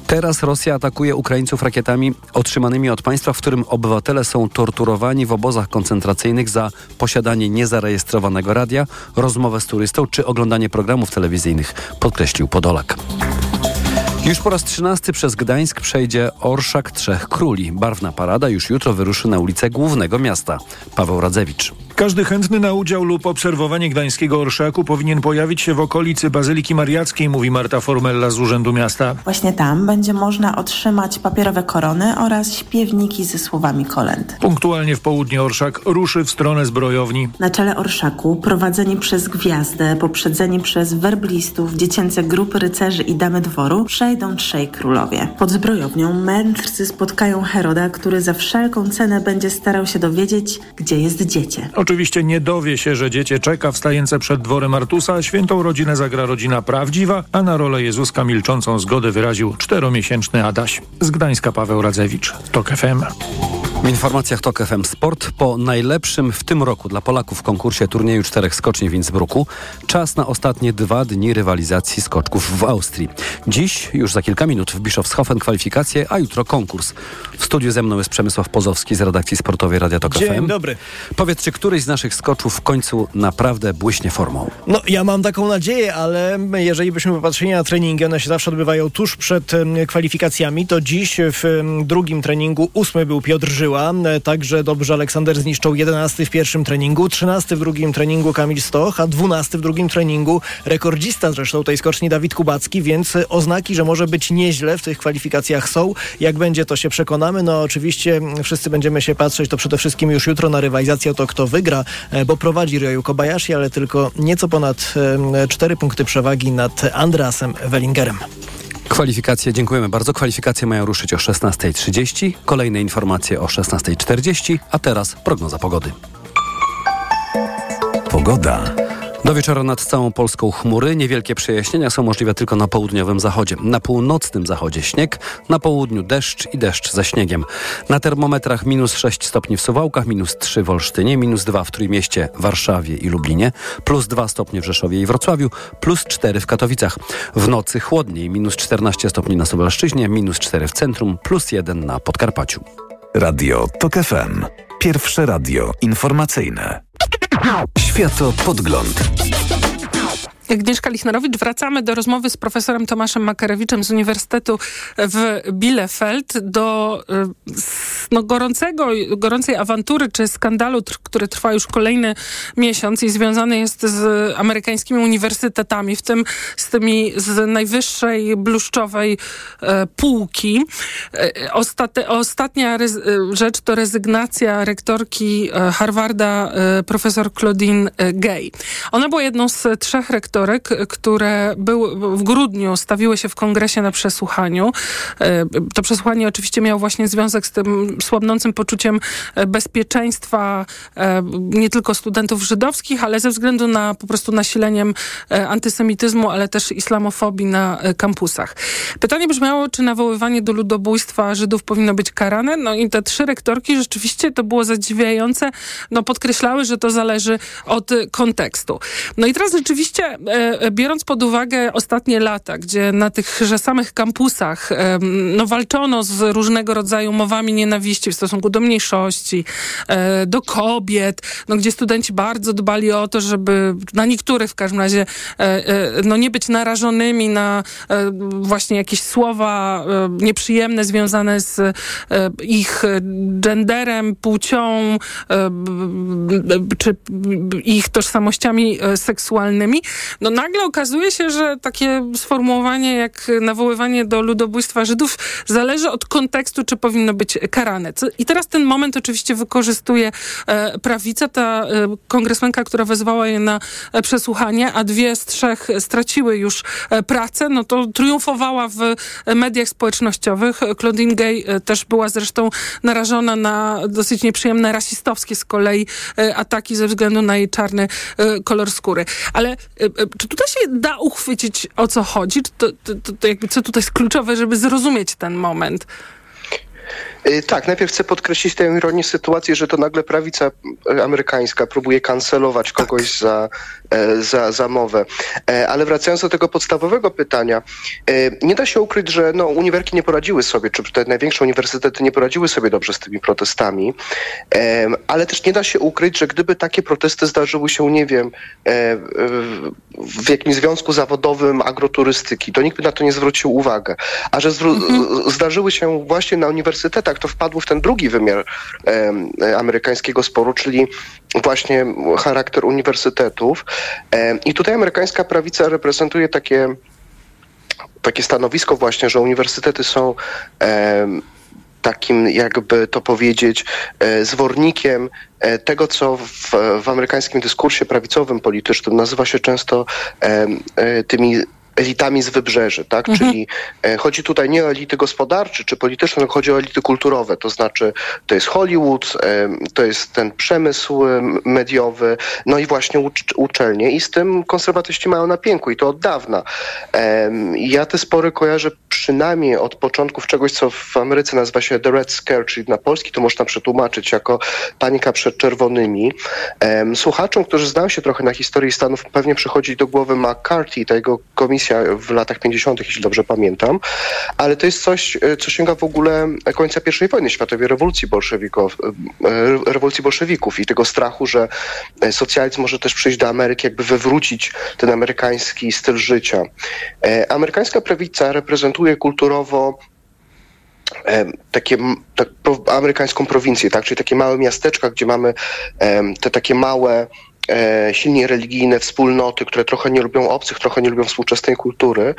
Teraz Rosja atakuje Ukraińców rakietami otrzymanymi od państwa, w którym obywatele są torturowani w obozach koncentracyjnych za posiadanie niezarejestrowanego radia, rozmowę z turystą czy oglądanie programów telewizyjnych, podkreślił Podolak. Już po raz trzynasty przez Gdańsk przejdzie Orszak Trzech Króli. Barwna parada już jutro wyruszy na ulicę głównego miasta. Paweł Radzewicz. Każdy chętny na udział lub obserwowanie gdańskiego orszaku powinien pojawić się w okolicy Bazyliki Mariackiej, mówi Marta Formella z Urzędu Miasta. Właśnie tam będzie można otrzymać papierowe korony oraz śpiewniki ze słowami kolęd. Punktualnie w południe orszak ruszy w stronę zbrojowni. Na czele orszaku, prowadzeni przez gwiazdę, poprzedzeni przez werblistów, dziecięce grupy rycerzy i damy dworu, przejdą trzej królowie. Pod zbrojownią mędrcy spotkają Heroda, który za wszelką cenę będzie starał się dowiedzieć, gdzie jest dziecię. Oczywiście nie dowie się, że dziecię czeka wstające przed dworem Artusa. Świętą rodzinę zagra rodzina prawdziwa, a na rolę Jezuska milczącą zgodę wyraził czteromiesięczny Adaś. Z Gdańska Paweł Radzewicz, TOK FM. W informacjach TOK FM Sport po najlepszym w tym roku dla Polaków konkursie turnieju czterech skoczni w Innsbrucku czas na ostatnie dwa dni rywalizacji skoczków w Austrii. Dziś, już za kilka minut w Bischofshofen kwalifikacje, a jutro konkurs. W studiu ze mną jest Przemysław Pozowski z redakcji sportowej Radia TOK Dzień FM. Dobry. Powiedz, czy któryś z naszych skoczów w końcu naprawdę błyśnie formą? No, ja mam taką nadzieję, ale jeżeli byśmy popatrzyli na treningi, one się zawsze odbywają tuż przed kwalifikacjami, to dziś w drugim treningu ósmy był Piotr Żyła, także dobrze Aleksander zniszczył 11 w pierwszym treningu, 13 w drugim treningu Kamil Stoch, a 12 w drugim treningu rekordzista zresztą tej skoczni Dawid Kubacki, więc oznaki, że może być nieźle w tych kwalifikacjach są. Jak będzie, to się przekonamy. No oczywiście wszyscy będziemy się patrzeć, to przede wszystkim już jutro na rywalizację o to, kto wygra, bo prowadzi Ryoyu Kobayashi, ale tylko nieco ponad 4 punkty przewagi nad Andreasem Wellingerem. Kwalifikacje, dziękujemy bardzo. Kwalifikacje mają ruszyć o 16.30, kolejne informacje o 16.40, a teraz prognoza pogody. Pogoda. Do wieczora nad całą Polską chmury. Niewielkie przejaśnienia są możliwe tylko na południowym zachodzie. Na północnym zachodzie śnieg, na południu deszcz i deszcz ze śniegiem. Na termometrach minus 6 stopni w Suwałkach, minus 3 w Olsztynie, minus 2 w Trójmieście, Warszawie i Lublinie, plus 2 stopnie w Rzeszowie i Wrocławiu, plus 4 w Katowicach. W nocy chłodniej, minus 14 stopni na Suwalszczyźnie, minus 4 w centrum, plus 1 na Podkarpaciu. Radio TOK FM. Pierwsze radio informacyjne. Światopodgląd. Agnieszka Lichnerowicz. Wracamy do rozmowy z profesorem Tomaszem Makarewiczem z Uniwersytetu w Bielefeld do no, gorącego, gorącej awantury czy skandalu, który trwa już kolejny miesiąc i związany jest z amerykańskimi uniwersytetami, w tym z tymi z najwyższej bluszczowej e, półki. E, ostatnia rez, rzecz to rezygnacja rektorki Harvarda profesor Claudine Gay. Ona była jedną z trzech rektorów które był, w grudniu stawiły się w kongresie na przesłuchaniu. To przesłuchanie oczywiście miało właśnie związek z tym słabnącym poczuciem bezpieczeństwa nie tylko studentów żydowskich, ale ze względu na po prostu nasileniem antysemityzmu, ale też islamofobii na kampusach. Pytanie brzmiało, czy nawoływanie do ludobójstwa Żydów powinno być karane? No i te trzy rektorki rzeczywiście to było zadziwiające, no podkreślały, że to zależy od kontekstu. No i teraz rzeczywiście e, biorąc pod uwagę ostatnie lata, gdzie na tychże samych kampusach e, no, walczono z różnego rodzaju mowami nienawiści w stosunku do mniejszości, e, do kobiet, no, gdzie studenci bardzo dbali o to, żeby na niektórych w każdym razie e, e, no, nie być narażonymi na e, właśnie jakieś słowa nieprzyjemne związane z ich genderem, płcią czy ich tożsamościami seksualnymi, no nagle okazuje się, że takie sformułowanie jak nawoływanie do ludobójstwa Żydów zależy od kontekstu, czy powinno być karane. I teraz ten moment oczywiście wykorzystuje e, prawica, ta e, kongresmenka, która wezwała je na e, przesłuchanie, a dwie z trzech straciły już pracę, no to triumfowała w mediach społecznościowych. Claudine Gay też była zresztą narażona na dosyć nieprzyjemne rasistowskie z kolei ataki ze względu na jej czarny kolor skóry. Ale czy tutaj się da uchwycić o co chodzi? Czy to, to, to, to jakby co tutaj jest kluczowe, żeby zrozumieć ten moment? Y, tak, najpierw chcę podkreślić tę ironię sytuacji, że to nagle prawica amerykańska próbuje kancelować kogoś tak. za, e, za, za mowę. E, ale wracając do tego podstawowego pytania, e, nie da się ukryć, że no, uniwerki nie poradziły sobie, czy te największe uniwersytety nie poradziły sobie dobrze z tymi protestami, ale też nie da się ukryć, że gdyby takie protesty zdarzyły się, nie wiem, w jakimś związku zawodowym agroturystyki, to nikt by na to nie zwrócił uwagi. A że mhm. zdarzyły się właśnie na uniwersytetach, to wpadło w ten drugi wymiar e, amerykańskiego sporu, czyli właśnie charakter uniwersytetów. E, I tutaj amerykańska prawica reprezentuje takie, takie stanowisko właśnie, że uniwersytety są e, takim, jakby to powiedzieć, e, zwornikiem e, tego, co w, w amerykańskim dyskursie prawicowym, politycznym nazywa się często e, tymi elitami z wybrzeży, tak? Mhm. Czyli e, chodzi tutaj nie o elity gospodarcze czy polityczne, tylko chodzi o elity kulturowe, to znaczy to jest Hollywood, e, to jest ten przemysł e, mediowy, no i właśnie ucz uczelnie i z tym konserwatyści mają na pięku i to od dawna. Ja te spory kojarzę przynajmniej od początków czegoś, co w Ameryce nazywa się The Red Scare, czyli na polski to można przetłumaczyć jako panika przed czerwonymi. Słuchaczom, którzy znają się trochę na historii Stanów, pewnie przychodzi do głowy McCarthy, ta jego komisja w latach 50., jeśli dobrze pamiętam, ale to jest coś, e, co sięga w ogóle końca I wojny światowej, rewolucji, bolszewików, e, rewolucji bolszewików i tego strachu, że e, socjalizm może też przyjść do Ameryki, jakby wywrócić ten amerykański styl życia. Amerykańska prawica reprezentuje kulturowo takie tak, amerykańską prowincję, tak? czyli takie małe miasteczka, gdzie mamy te takie małe silnie religijne wspólnoty, które trochę nie lubią obcych, trochę nie lubią współczesnej kultury.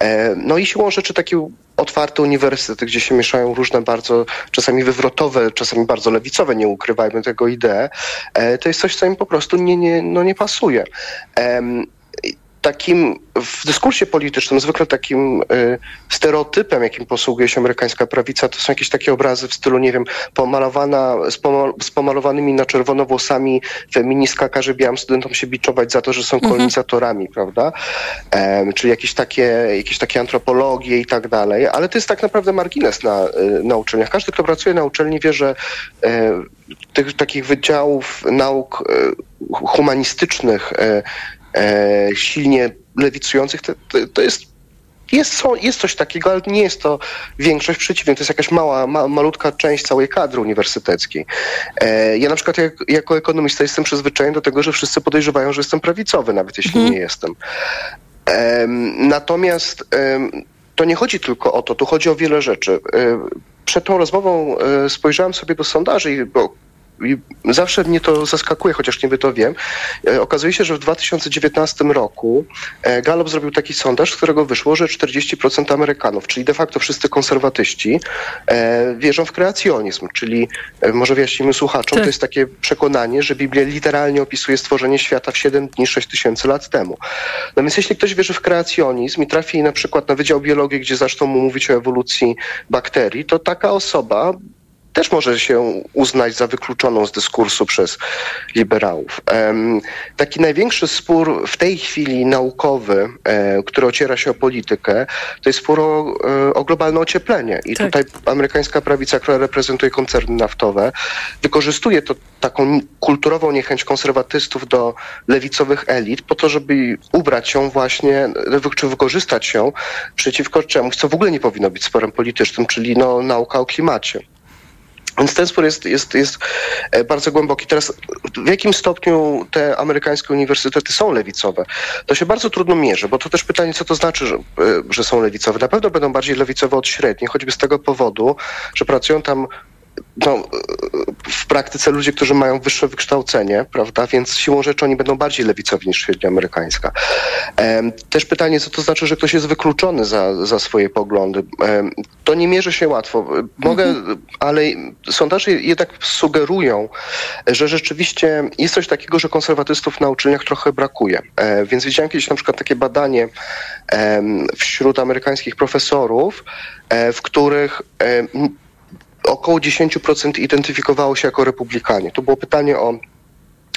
E, no i siłą rzeczy taki otwarty uniwersytet, gdzie się mieszają różne bardzo czasami wywrotowe, czasami bardzo lewicowe, nie ukrywajmy tego idee, e, to jest coś, co im po prostu nie, nie, no nie pasuje takim w dyskursie politycznym zwykle takim y, stereotypem, jakim posługuje się amerykańska prawica, to są jakieś takie obrazy w stylu, nie wiem, pomalowana, z, pomal, z pomalowanymi na czerwono włosami feministka każe białym studentom się biczować za to, że są mhm. kolonizatorami, prawda? Czyli jakieś takie, jakieś takie antropologie i tak dalej, ale to jest tak naprawdę margines na, y, na uczelniach. Każdy, kto pracuje na uczelni wie, że y, tych takich wydziałów nauk y, humanistycznych e, silnie lewicujących, to, to, to jest jest, jest coś takiego, ale nie jest to większość, przeciwnie, to jest jakaś mała, ma, malutka część całej kadry uniwersyteckiej. E, ja na przykład jak, jako ekonomista jestem przyzwyczajony do tego, że wszyscy podejrzewają, że jestem prawicowy, nawet jeśli mhm. nie jestem. E, natomiast e, to nie chodzi tylko o to, tu chodzi o wiele rzeczy. E, przed tą rozmową e, spojrzałem sobie do sondaży, bo i zawsze mnie to zaskakuje, chociaż niby to wiem. E, okazuje się, że w 2019 roku e, Gallup zrobił taki sondaż, z którego wyszło, że 40% Amerykanów, czyli de facto wszyscy konserwatyści, e, wierzą w kreacjonizm, czyli może wyjaśnimy słuchaczom, tak. to jest takie przekonanie, że Biblia literalnie opisuje stworzenie świata w 7 dni 6 tysięcy lat temu. No więc jeśli ktoś wierzy w kreacjonizm i trafi na przykład na Wydział Biologii, gdzie zaczną mu mówić o ewolucji bakterii, to taka osoba też może się uznać za wykluczoną z dyskursu przez liberałów. Taki największy spór w tej chwili naukowy, e, który ociera się o politykę, to jest spór o, e, o globalne ocieplenie. I tak. tutaj amerykańska prawica, która reprezentuje koncerny naftowe, wykorzystuje to taką kulturową niechęć konserwatystów do lewicowych elit po to, żeby ubrać się właśnie, czy wykorzystać się przeciwko czemuś, co w ogóle nie powinno być sporem politycznym, czyli no, nauka o klimacie. Więc ten spór jest, jest, jest e, bardzo głęboki. Teraz w jakim stopniu te amerykańskie uniwersytety są lewicowe? To się bardzo trudno mierzy, bo to też pytanie, co to znaczy, że, e, że są lewicowe. Na pewno będą bardziej lewicowe od średnich, choćby z tego powodu, że pracują tam no, w praktyce ludzie, którzy mają wyższe wykształcenie, prawda, więc siłą rzeczy oni będą bardziej lewicowi niż średnia amerykańska. Też pytanie, co to znaczy, że ktoś jest wykluczony za, za swoje poglądy. To nie mierzy się łatwo. Mogę, mhm. ale sondaże jednak sugerują, że rzeczywiście jest coś takiego, że konserwatystów na uczelniach trochę brakuje. E, więc widziałem kiedyś na przykład takie badanie wśród amerykańskich profesorów, e, w których około 10% identyfikowało się jako republikanie. To było pytanie o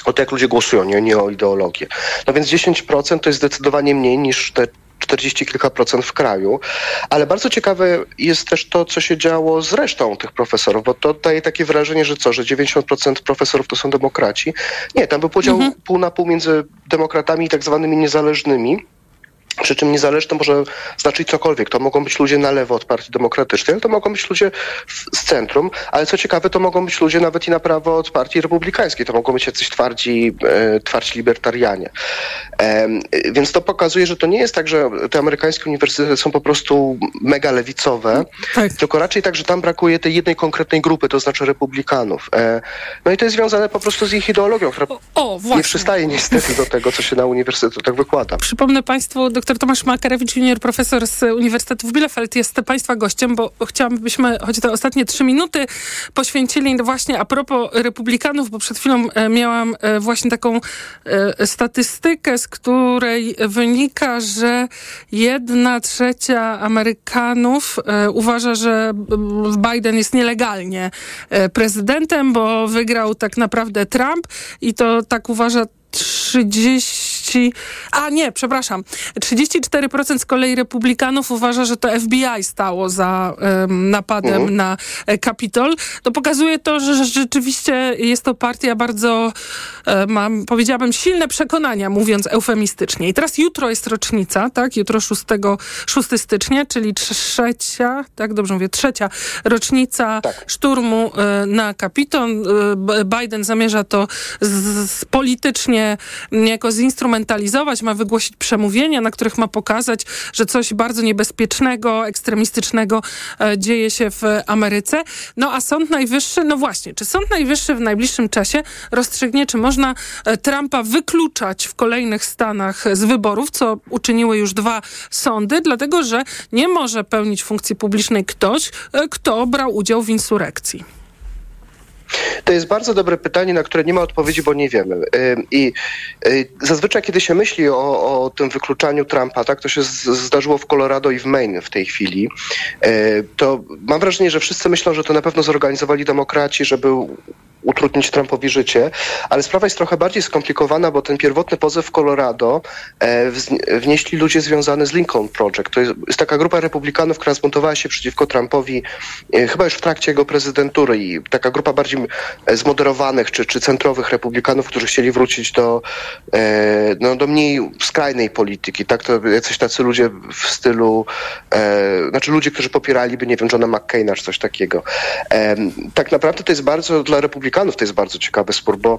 o to, jak ludzie głosują, nie, nie o ideologię. No więc 10% to jest zdecydowanie mniej niż te 40 kilka procent w kraju. Ale bardzo ciekawe jest też to, co się działo z resztą tych profesorów, bo to daje takie wrażenie, że co, że 90% profesorów to są demokraci. Nie, tam był podział mhm. pół na pół między demokratami i tak zwanymi niezależnymi. Przy czym niezależne może znaczyć cokolwiek. To mogą być ludzie na lewo od Partii Demokratycznej, ale to mogą być ludzie z centrum, ale co ciekawe, to mogą być ludzie nawet i na prawo od Partii Republikańskiej. To mogą być jacyś twardzi, e, twardzi libertarianie. E, więc to pokazuje, że to nie jest tak, że te amerykańskie uniwersytety są po prostu mega lewicowe, tak. tylko raczej tak, że tam brakuje tej jednej konkretnej grupy, to znaczy republikanów. E, no i to jest związane po prostu z ich ideologią, która o, nie przystaje niestety do tego, co się na uniwersytetach wykłada. Przypomnę Państwu, Dr Tomasz Makarewicz, junior profesor z Uniwersytetu w Bielefeld jest Państwa gościem, bo chciałam, byśmy choć te ostatnie trzy minuty poświęcili właśnie a propos republikanów, bo przed chwilą e, miałam e, właśnie taką e, statystykę, z której wynika, że jedna trzecia Amerykanów uważa, że Biden jest nielegalnie prezydentem, bo wygrał tak naprawdę Trump i to tak uważa 30, a nie, przepraszam, 34% z kolei republikanów uważa, że to FBI stało za um, napadem uh mhm. -huh. na e, Kapitol. To pokazuje to, że rzeczywiście jest to partia bardzo, e, mam, powiedziałabym, silne przekonania, mówiąc eufemistycznie. I teraz jutro jest rocznica, tak? Jutro 6, 6 stycznia, czyli trzecia, tak dobrze mówię, trzecia rocznica tak. szturmu e, na Kapitol. E, Biden zamierza to z, z politycznie niejako zinstrumentalizować, ma wygłosić przemówienia, na których ma pokazać, że coś bardzo niebezpiecznego, ekstremistycznego e, dzieje się w Ameryce. No a Sąd Najwyższy, no właśnie, czy Sąd Najwyższy w najbliższym czasie rozstrzygnie, czy można e, Trumpa wykluczać w kolejnych stanach z wyborów, co uczyniły już dwa sądy, dlatego że nie może pełnić funkcji publicznej ktoś, e, kto brał udział w insurekcji. To jest bardzo dobre pytanie, na które nie ma odpowiedzi, bo nie wiemy. I y, zazwyczaj, kiedy się myśli o, o tym wykluczaniu Trumpa, tak, to się zdarzyło w Colorado i w Maine w tej chwili, y, to mam wrażenie, że wszyscy myślą, że to na pewno zorganizowali demokraci, żeby utrudnić Trumpowi życie, ale sprawa jest trochę bardziej skomplikowana, bo ten pierwotny pozew w Colorado e, wnieśli ludzie związani z Lincoln Project. To jest, jest, taka grupa republikanów, która zbuntowała się przeciwko Trumpowi e, chyba już w trakcie jego prezydentury i taka grupa bardziej e, zmoderowanych czy, czy centrowych republikanów, którzy chcieli wrócić do, no, do mniej skrajnej polityki. Tak, to jacyś tacy ludzie w stylu, znaczy ludzie, którzy popieraliby, nie wiem, Johna McCaina czy coś takiego. Tak naprawdę to jest bardzo dla republikanów republikanów. To jest bardzo ciekawy spór, bo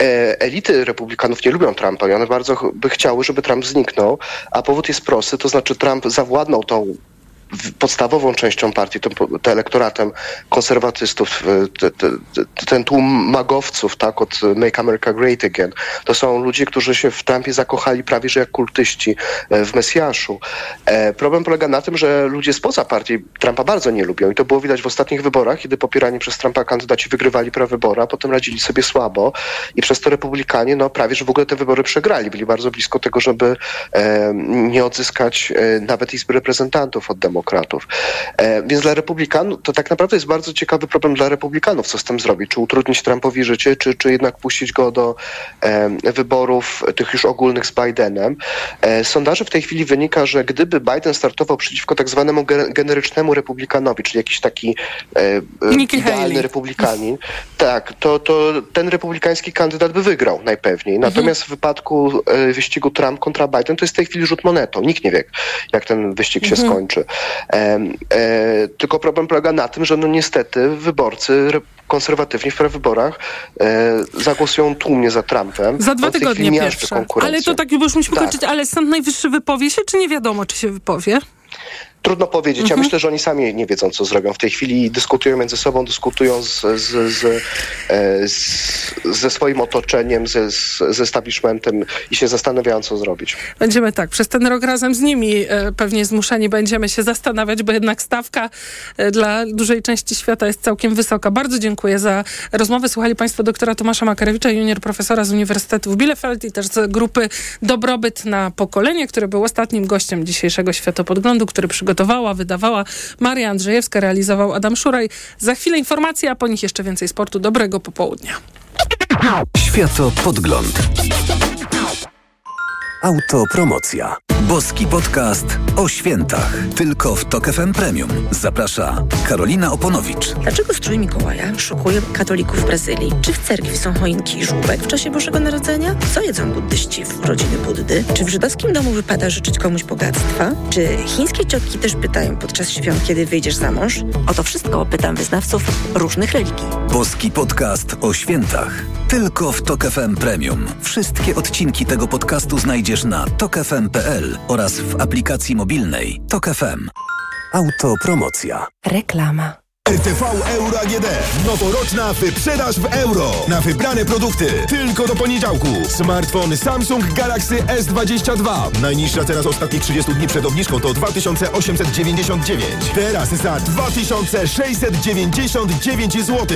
e, elity republikanów nie lubią Trumpa i one bardzo by chciały, żeby Trump zniknął, a powód jest prosty, to znaczy Trump zawładnął tą podstawową częścią partii, tym, elektoratem konserwatystów, te, te, ten tłum magowców, tak, od Make America Great Again, to są ludzie, którzy się w Trumpie zakochali prawie że jak kultyści e, w Mesjaszu. E, problem polega na tym, że ludzie spoza partii Trumpa bardzo nie lubią i to było widać w ostatnich wyborach, kiedy popierani przez Trumpa kandydaci wygrywali prawybory, a potem radzili sobie słabo i przez to republikanie, no prawie, że w ogóle te wybory przegrali. Byli bardzo blisko tego, żeby e, nie odzyskać nawet Izby Reprezentantów od demokratów demokratów. E, więc dla republikanów, to tak naprawdę jest bardzo ciekawy problem dla republikanów, co z tym zrobić. Czy utrudnić Trumpowi życie, czy, czy jednak puścić go do e, wyborów tych już ogólnych z Bidenem. E, z sondaży w tej chwili wynika, że gdyby Biden startował przeciwko tak zwanemu ge- generycznemu republikanowi, czyli jakiś taki idealny republikanin, tak, to, to ten republikański kandydat by wygrał najpewniej. Natomiast w wypadku wyścigu Trump kontra Biden to jest w tej chwili rzut monetą. Nikt nie wie, jak ten wyścig się Mhm. skończy. E, tylko problem polega na tym, że no niestety wyborcy konserwatywni w prawyborach e, zagłosują tłumnie za Trumpem. Za dwa tygodnie pierwsze. Ale to tak już musimy Tak. kończyć. Ale Sąd Najwyższy wypowie się, czy nie wiadomo, czy się wypowie? Trudno powiedzieć. Mhm. Ja myślę, że oni sami nie wiedzą, co zrobią. W tej chwili dyskutują między sobą, dyskutują z, z, z, e, ze swoim otoczeniem, ze, z, establishmentem i się zastanawiają, co zrobić. Będziemy tak, przez ten rok razem z nimi e, pewnie zmuszeni będziemy się zastanawiać, bo jednak stawka e, dla dużej części świata jest całkiem wysoka. Bardzo dziękuję za rozmowę. Słuchali Państwo doktora Tomasza Makarewicza, junior profesora z Uniwersytetu w Bielefeld i też z grupy Dobrobyt na pokolenie, który był ostatnim gościem dzisiejszego Światopodglądu, który przygotowała, wydawała Maria Andrzejewska, realizował Adam Szuraj. Za chwilę informacje, a po nich jeszcze więcej sportu. Dobrego popołudnia. Światopodgląd. Autopromocja. Boski podcast o świętach. Tylko w Tok FM Premium. Zaprasza Karolina Oponowicz. Dlaczego strój Mikołaja szokuje katolików w Brazylii? Czy w cerkwi są choinki i żółbek w czasie Bożego Narodzenia? Co jedzą buddyści w rodziny Buddy? Czy w żydowskim domu wypada życzyć komuś bogactwa? Czy chińskie ciotki też pytają podczas świąt, kiedy wyjdziesz za mąż? O to wszystko pytam wyznawców różnych religii. Boski podcast o świętach. Tylko w Tok FM Premium. Wszystkie odcinki tego podcastu znajdziesz na tokefm.pl oraz w aplikacji mobilnej Tok FM. Autopromocja. Reklama. RTV Euro AGD. Noworoczna wyprzedaż w euro. Na wybrane produkty. Tylko do poniedziałku. Smartfon Samsung Galaxy S22. Najniższa teraz ostatnich 30 dni przed obniżką to 2899. Teraz za 2699 zł.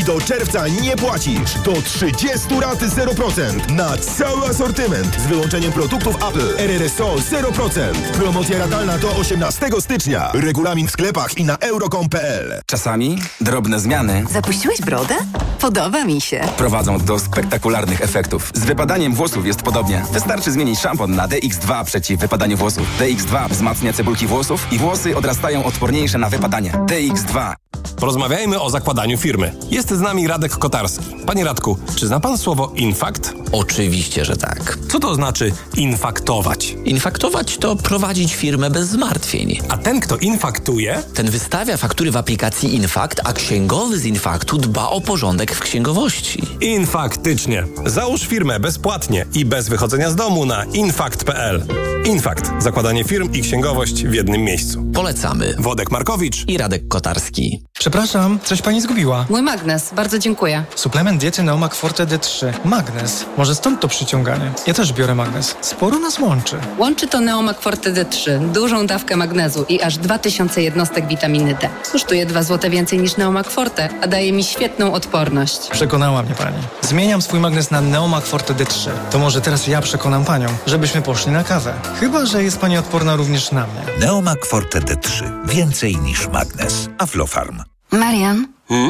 I do czerwca nie płacisz. Do 30 rat 0%. Na cały asortyment. Z wyłączeniem produktów Apple. RRSO 0%. Promocja ratalna do 18 stycznia. Regulamin w sklepach i na euro.com.pl. Czasami drobne zmiany Zapuściłeś brodę? Podoba mi się. prowadzą do spektakularnych efektów. Z wypadaniem włosów jest podobnie. Wystarczy zmienić szampon na DX2 przeciw wypadaniu włosów. DX2 wzmacnia cebulki włosów i włosy odrastają odporniejsze na wypadanie. DX2. Porozmawiajmy o zakładaniu firmy. Jest z nami Radek Kotarski. Panie Radku, czy zna pan słowo infakt? Oczywiście, że tak. Co to znaczy infaktować? Infaktować to prowadzić firmę bez zmartwień. A ten, kto infaktuje? Ten wystawia faktury w aplikacji Infakt, a księgowy z Infaktu dba o porządek w księgowości. Infaktycznie. Załóż firmę bezpłatnie i bez wychodzenia z domu na infakt.pl. Infakt. Zakładanie firm i księgowość w jednym miejscu. Polecamy. Wodek Markowicz i Radek Kotarski. Przepraszam, coś pani zgubiła. Mój magnes, bardzo dziękuję. Suplement diety Neomak Forte D3. Magnes. Może stąd to przyciąganie. Ja też biorę magnes. Sporo nas łączy. Łączy to Neomak Forte D3, dużą dawkę magnezu i aż 2000 jednostek witaminy D. Kosztuje 2 zł więcej niż Neomak Forte, a daje mi świetną odporność. Przekonała mnie pani. Zmieniam swój magnes na Neomak Forte D3. To może teraz ja przekonam panią, żebyśmy poszli na kawę. Chyba, że jest pani odporna również na mnie. Neomak Forte D3. Więcej niż magnes. Aflofarm. Marian,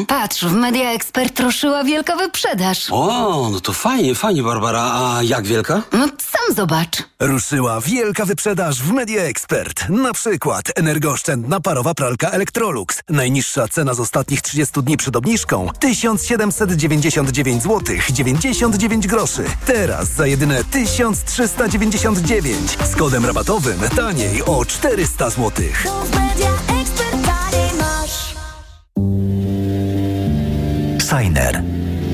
patrz, w Media Expert ruszyła wielka wyprzedaż. O, no to fajnie, fajnie, Barbara. A jak wielka? No sam zobacz. Ruszyła wielka wyprzedaż w Media Expert. Na przykład energooszczędna parowa pralka Electrolux. Najniższa cena z ostatnich 30 dni przed obniżką 1799 zł 99 groszy. Teraz za jedyne 1399 z kodem rabatowym taniej o 400 zł. Signer.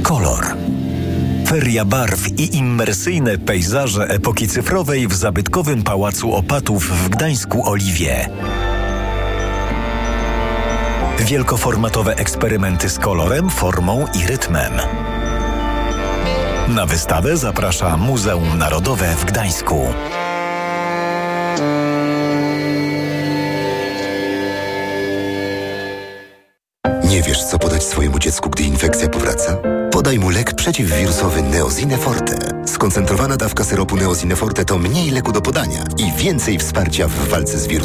Kolor. Feria barw i immersyjne pejzaże epoki cyfrowej w zabytkowym Pałacu Opatów w Gdańsku Oliwie. Wielkoformatowe eksperymenty z kolorem, formą i rytmem. Na wystawę zaprasza Muzeum Narodowe w Gdańsku. Nie wiesz, co podać swojemu dziecku, gdy infekcja powraca? Podaj mu lek przeciwwirusowy Neozine Forte. Skoncentrowana dawka syropu Neozine Forte to mniej leku do podania i więcej wsparcia w walce z wirusami.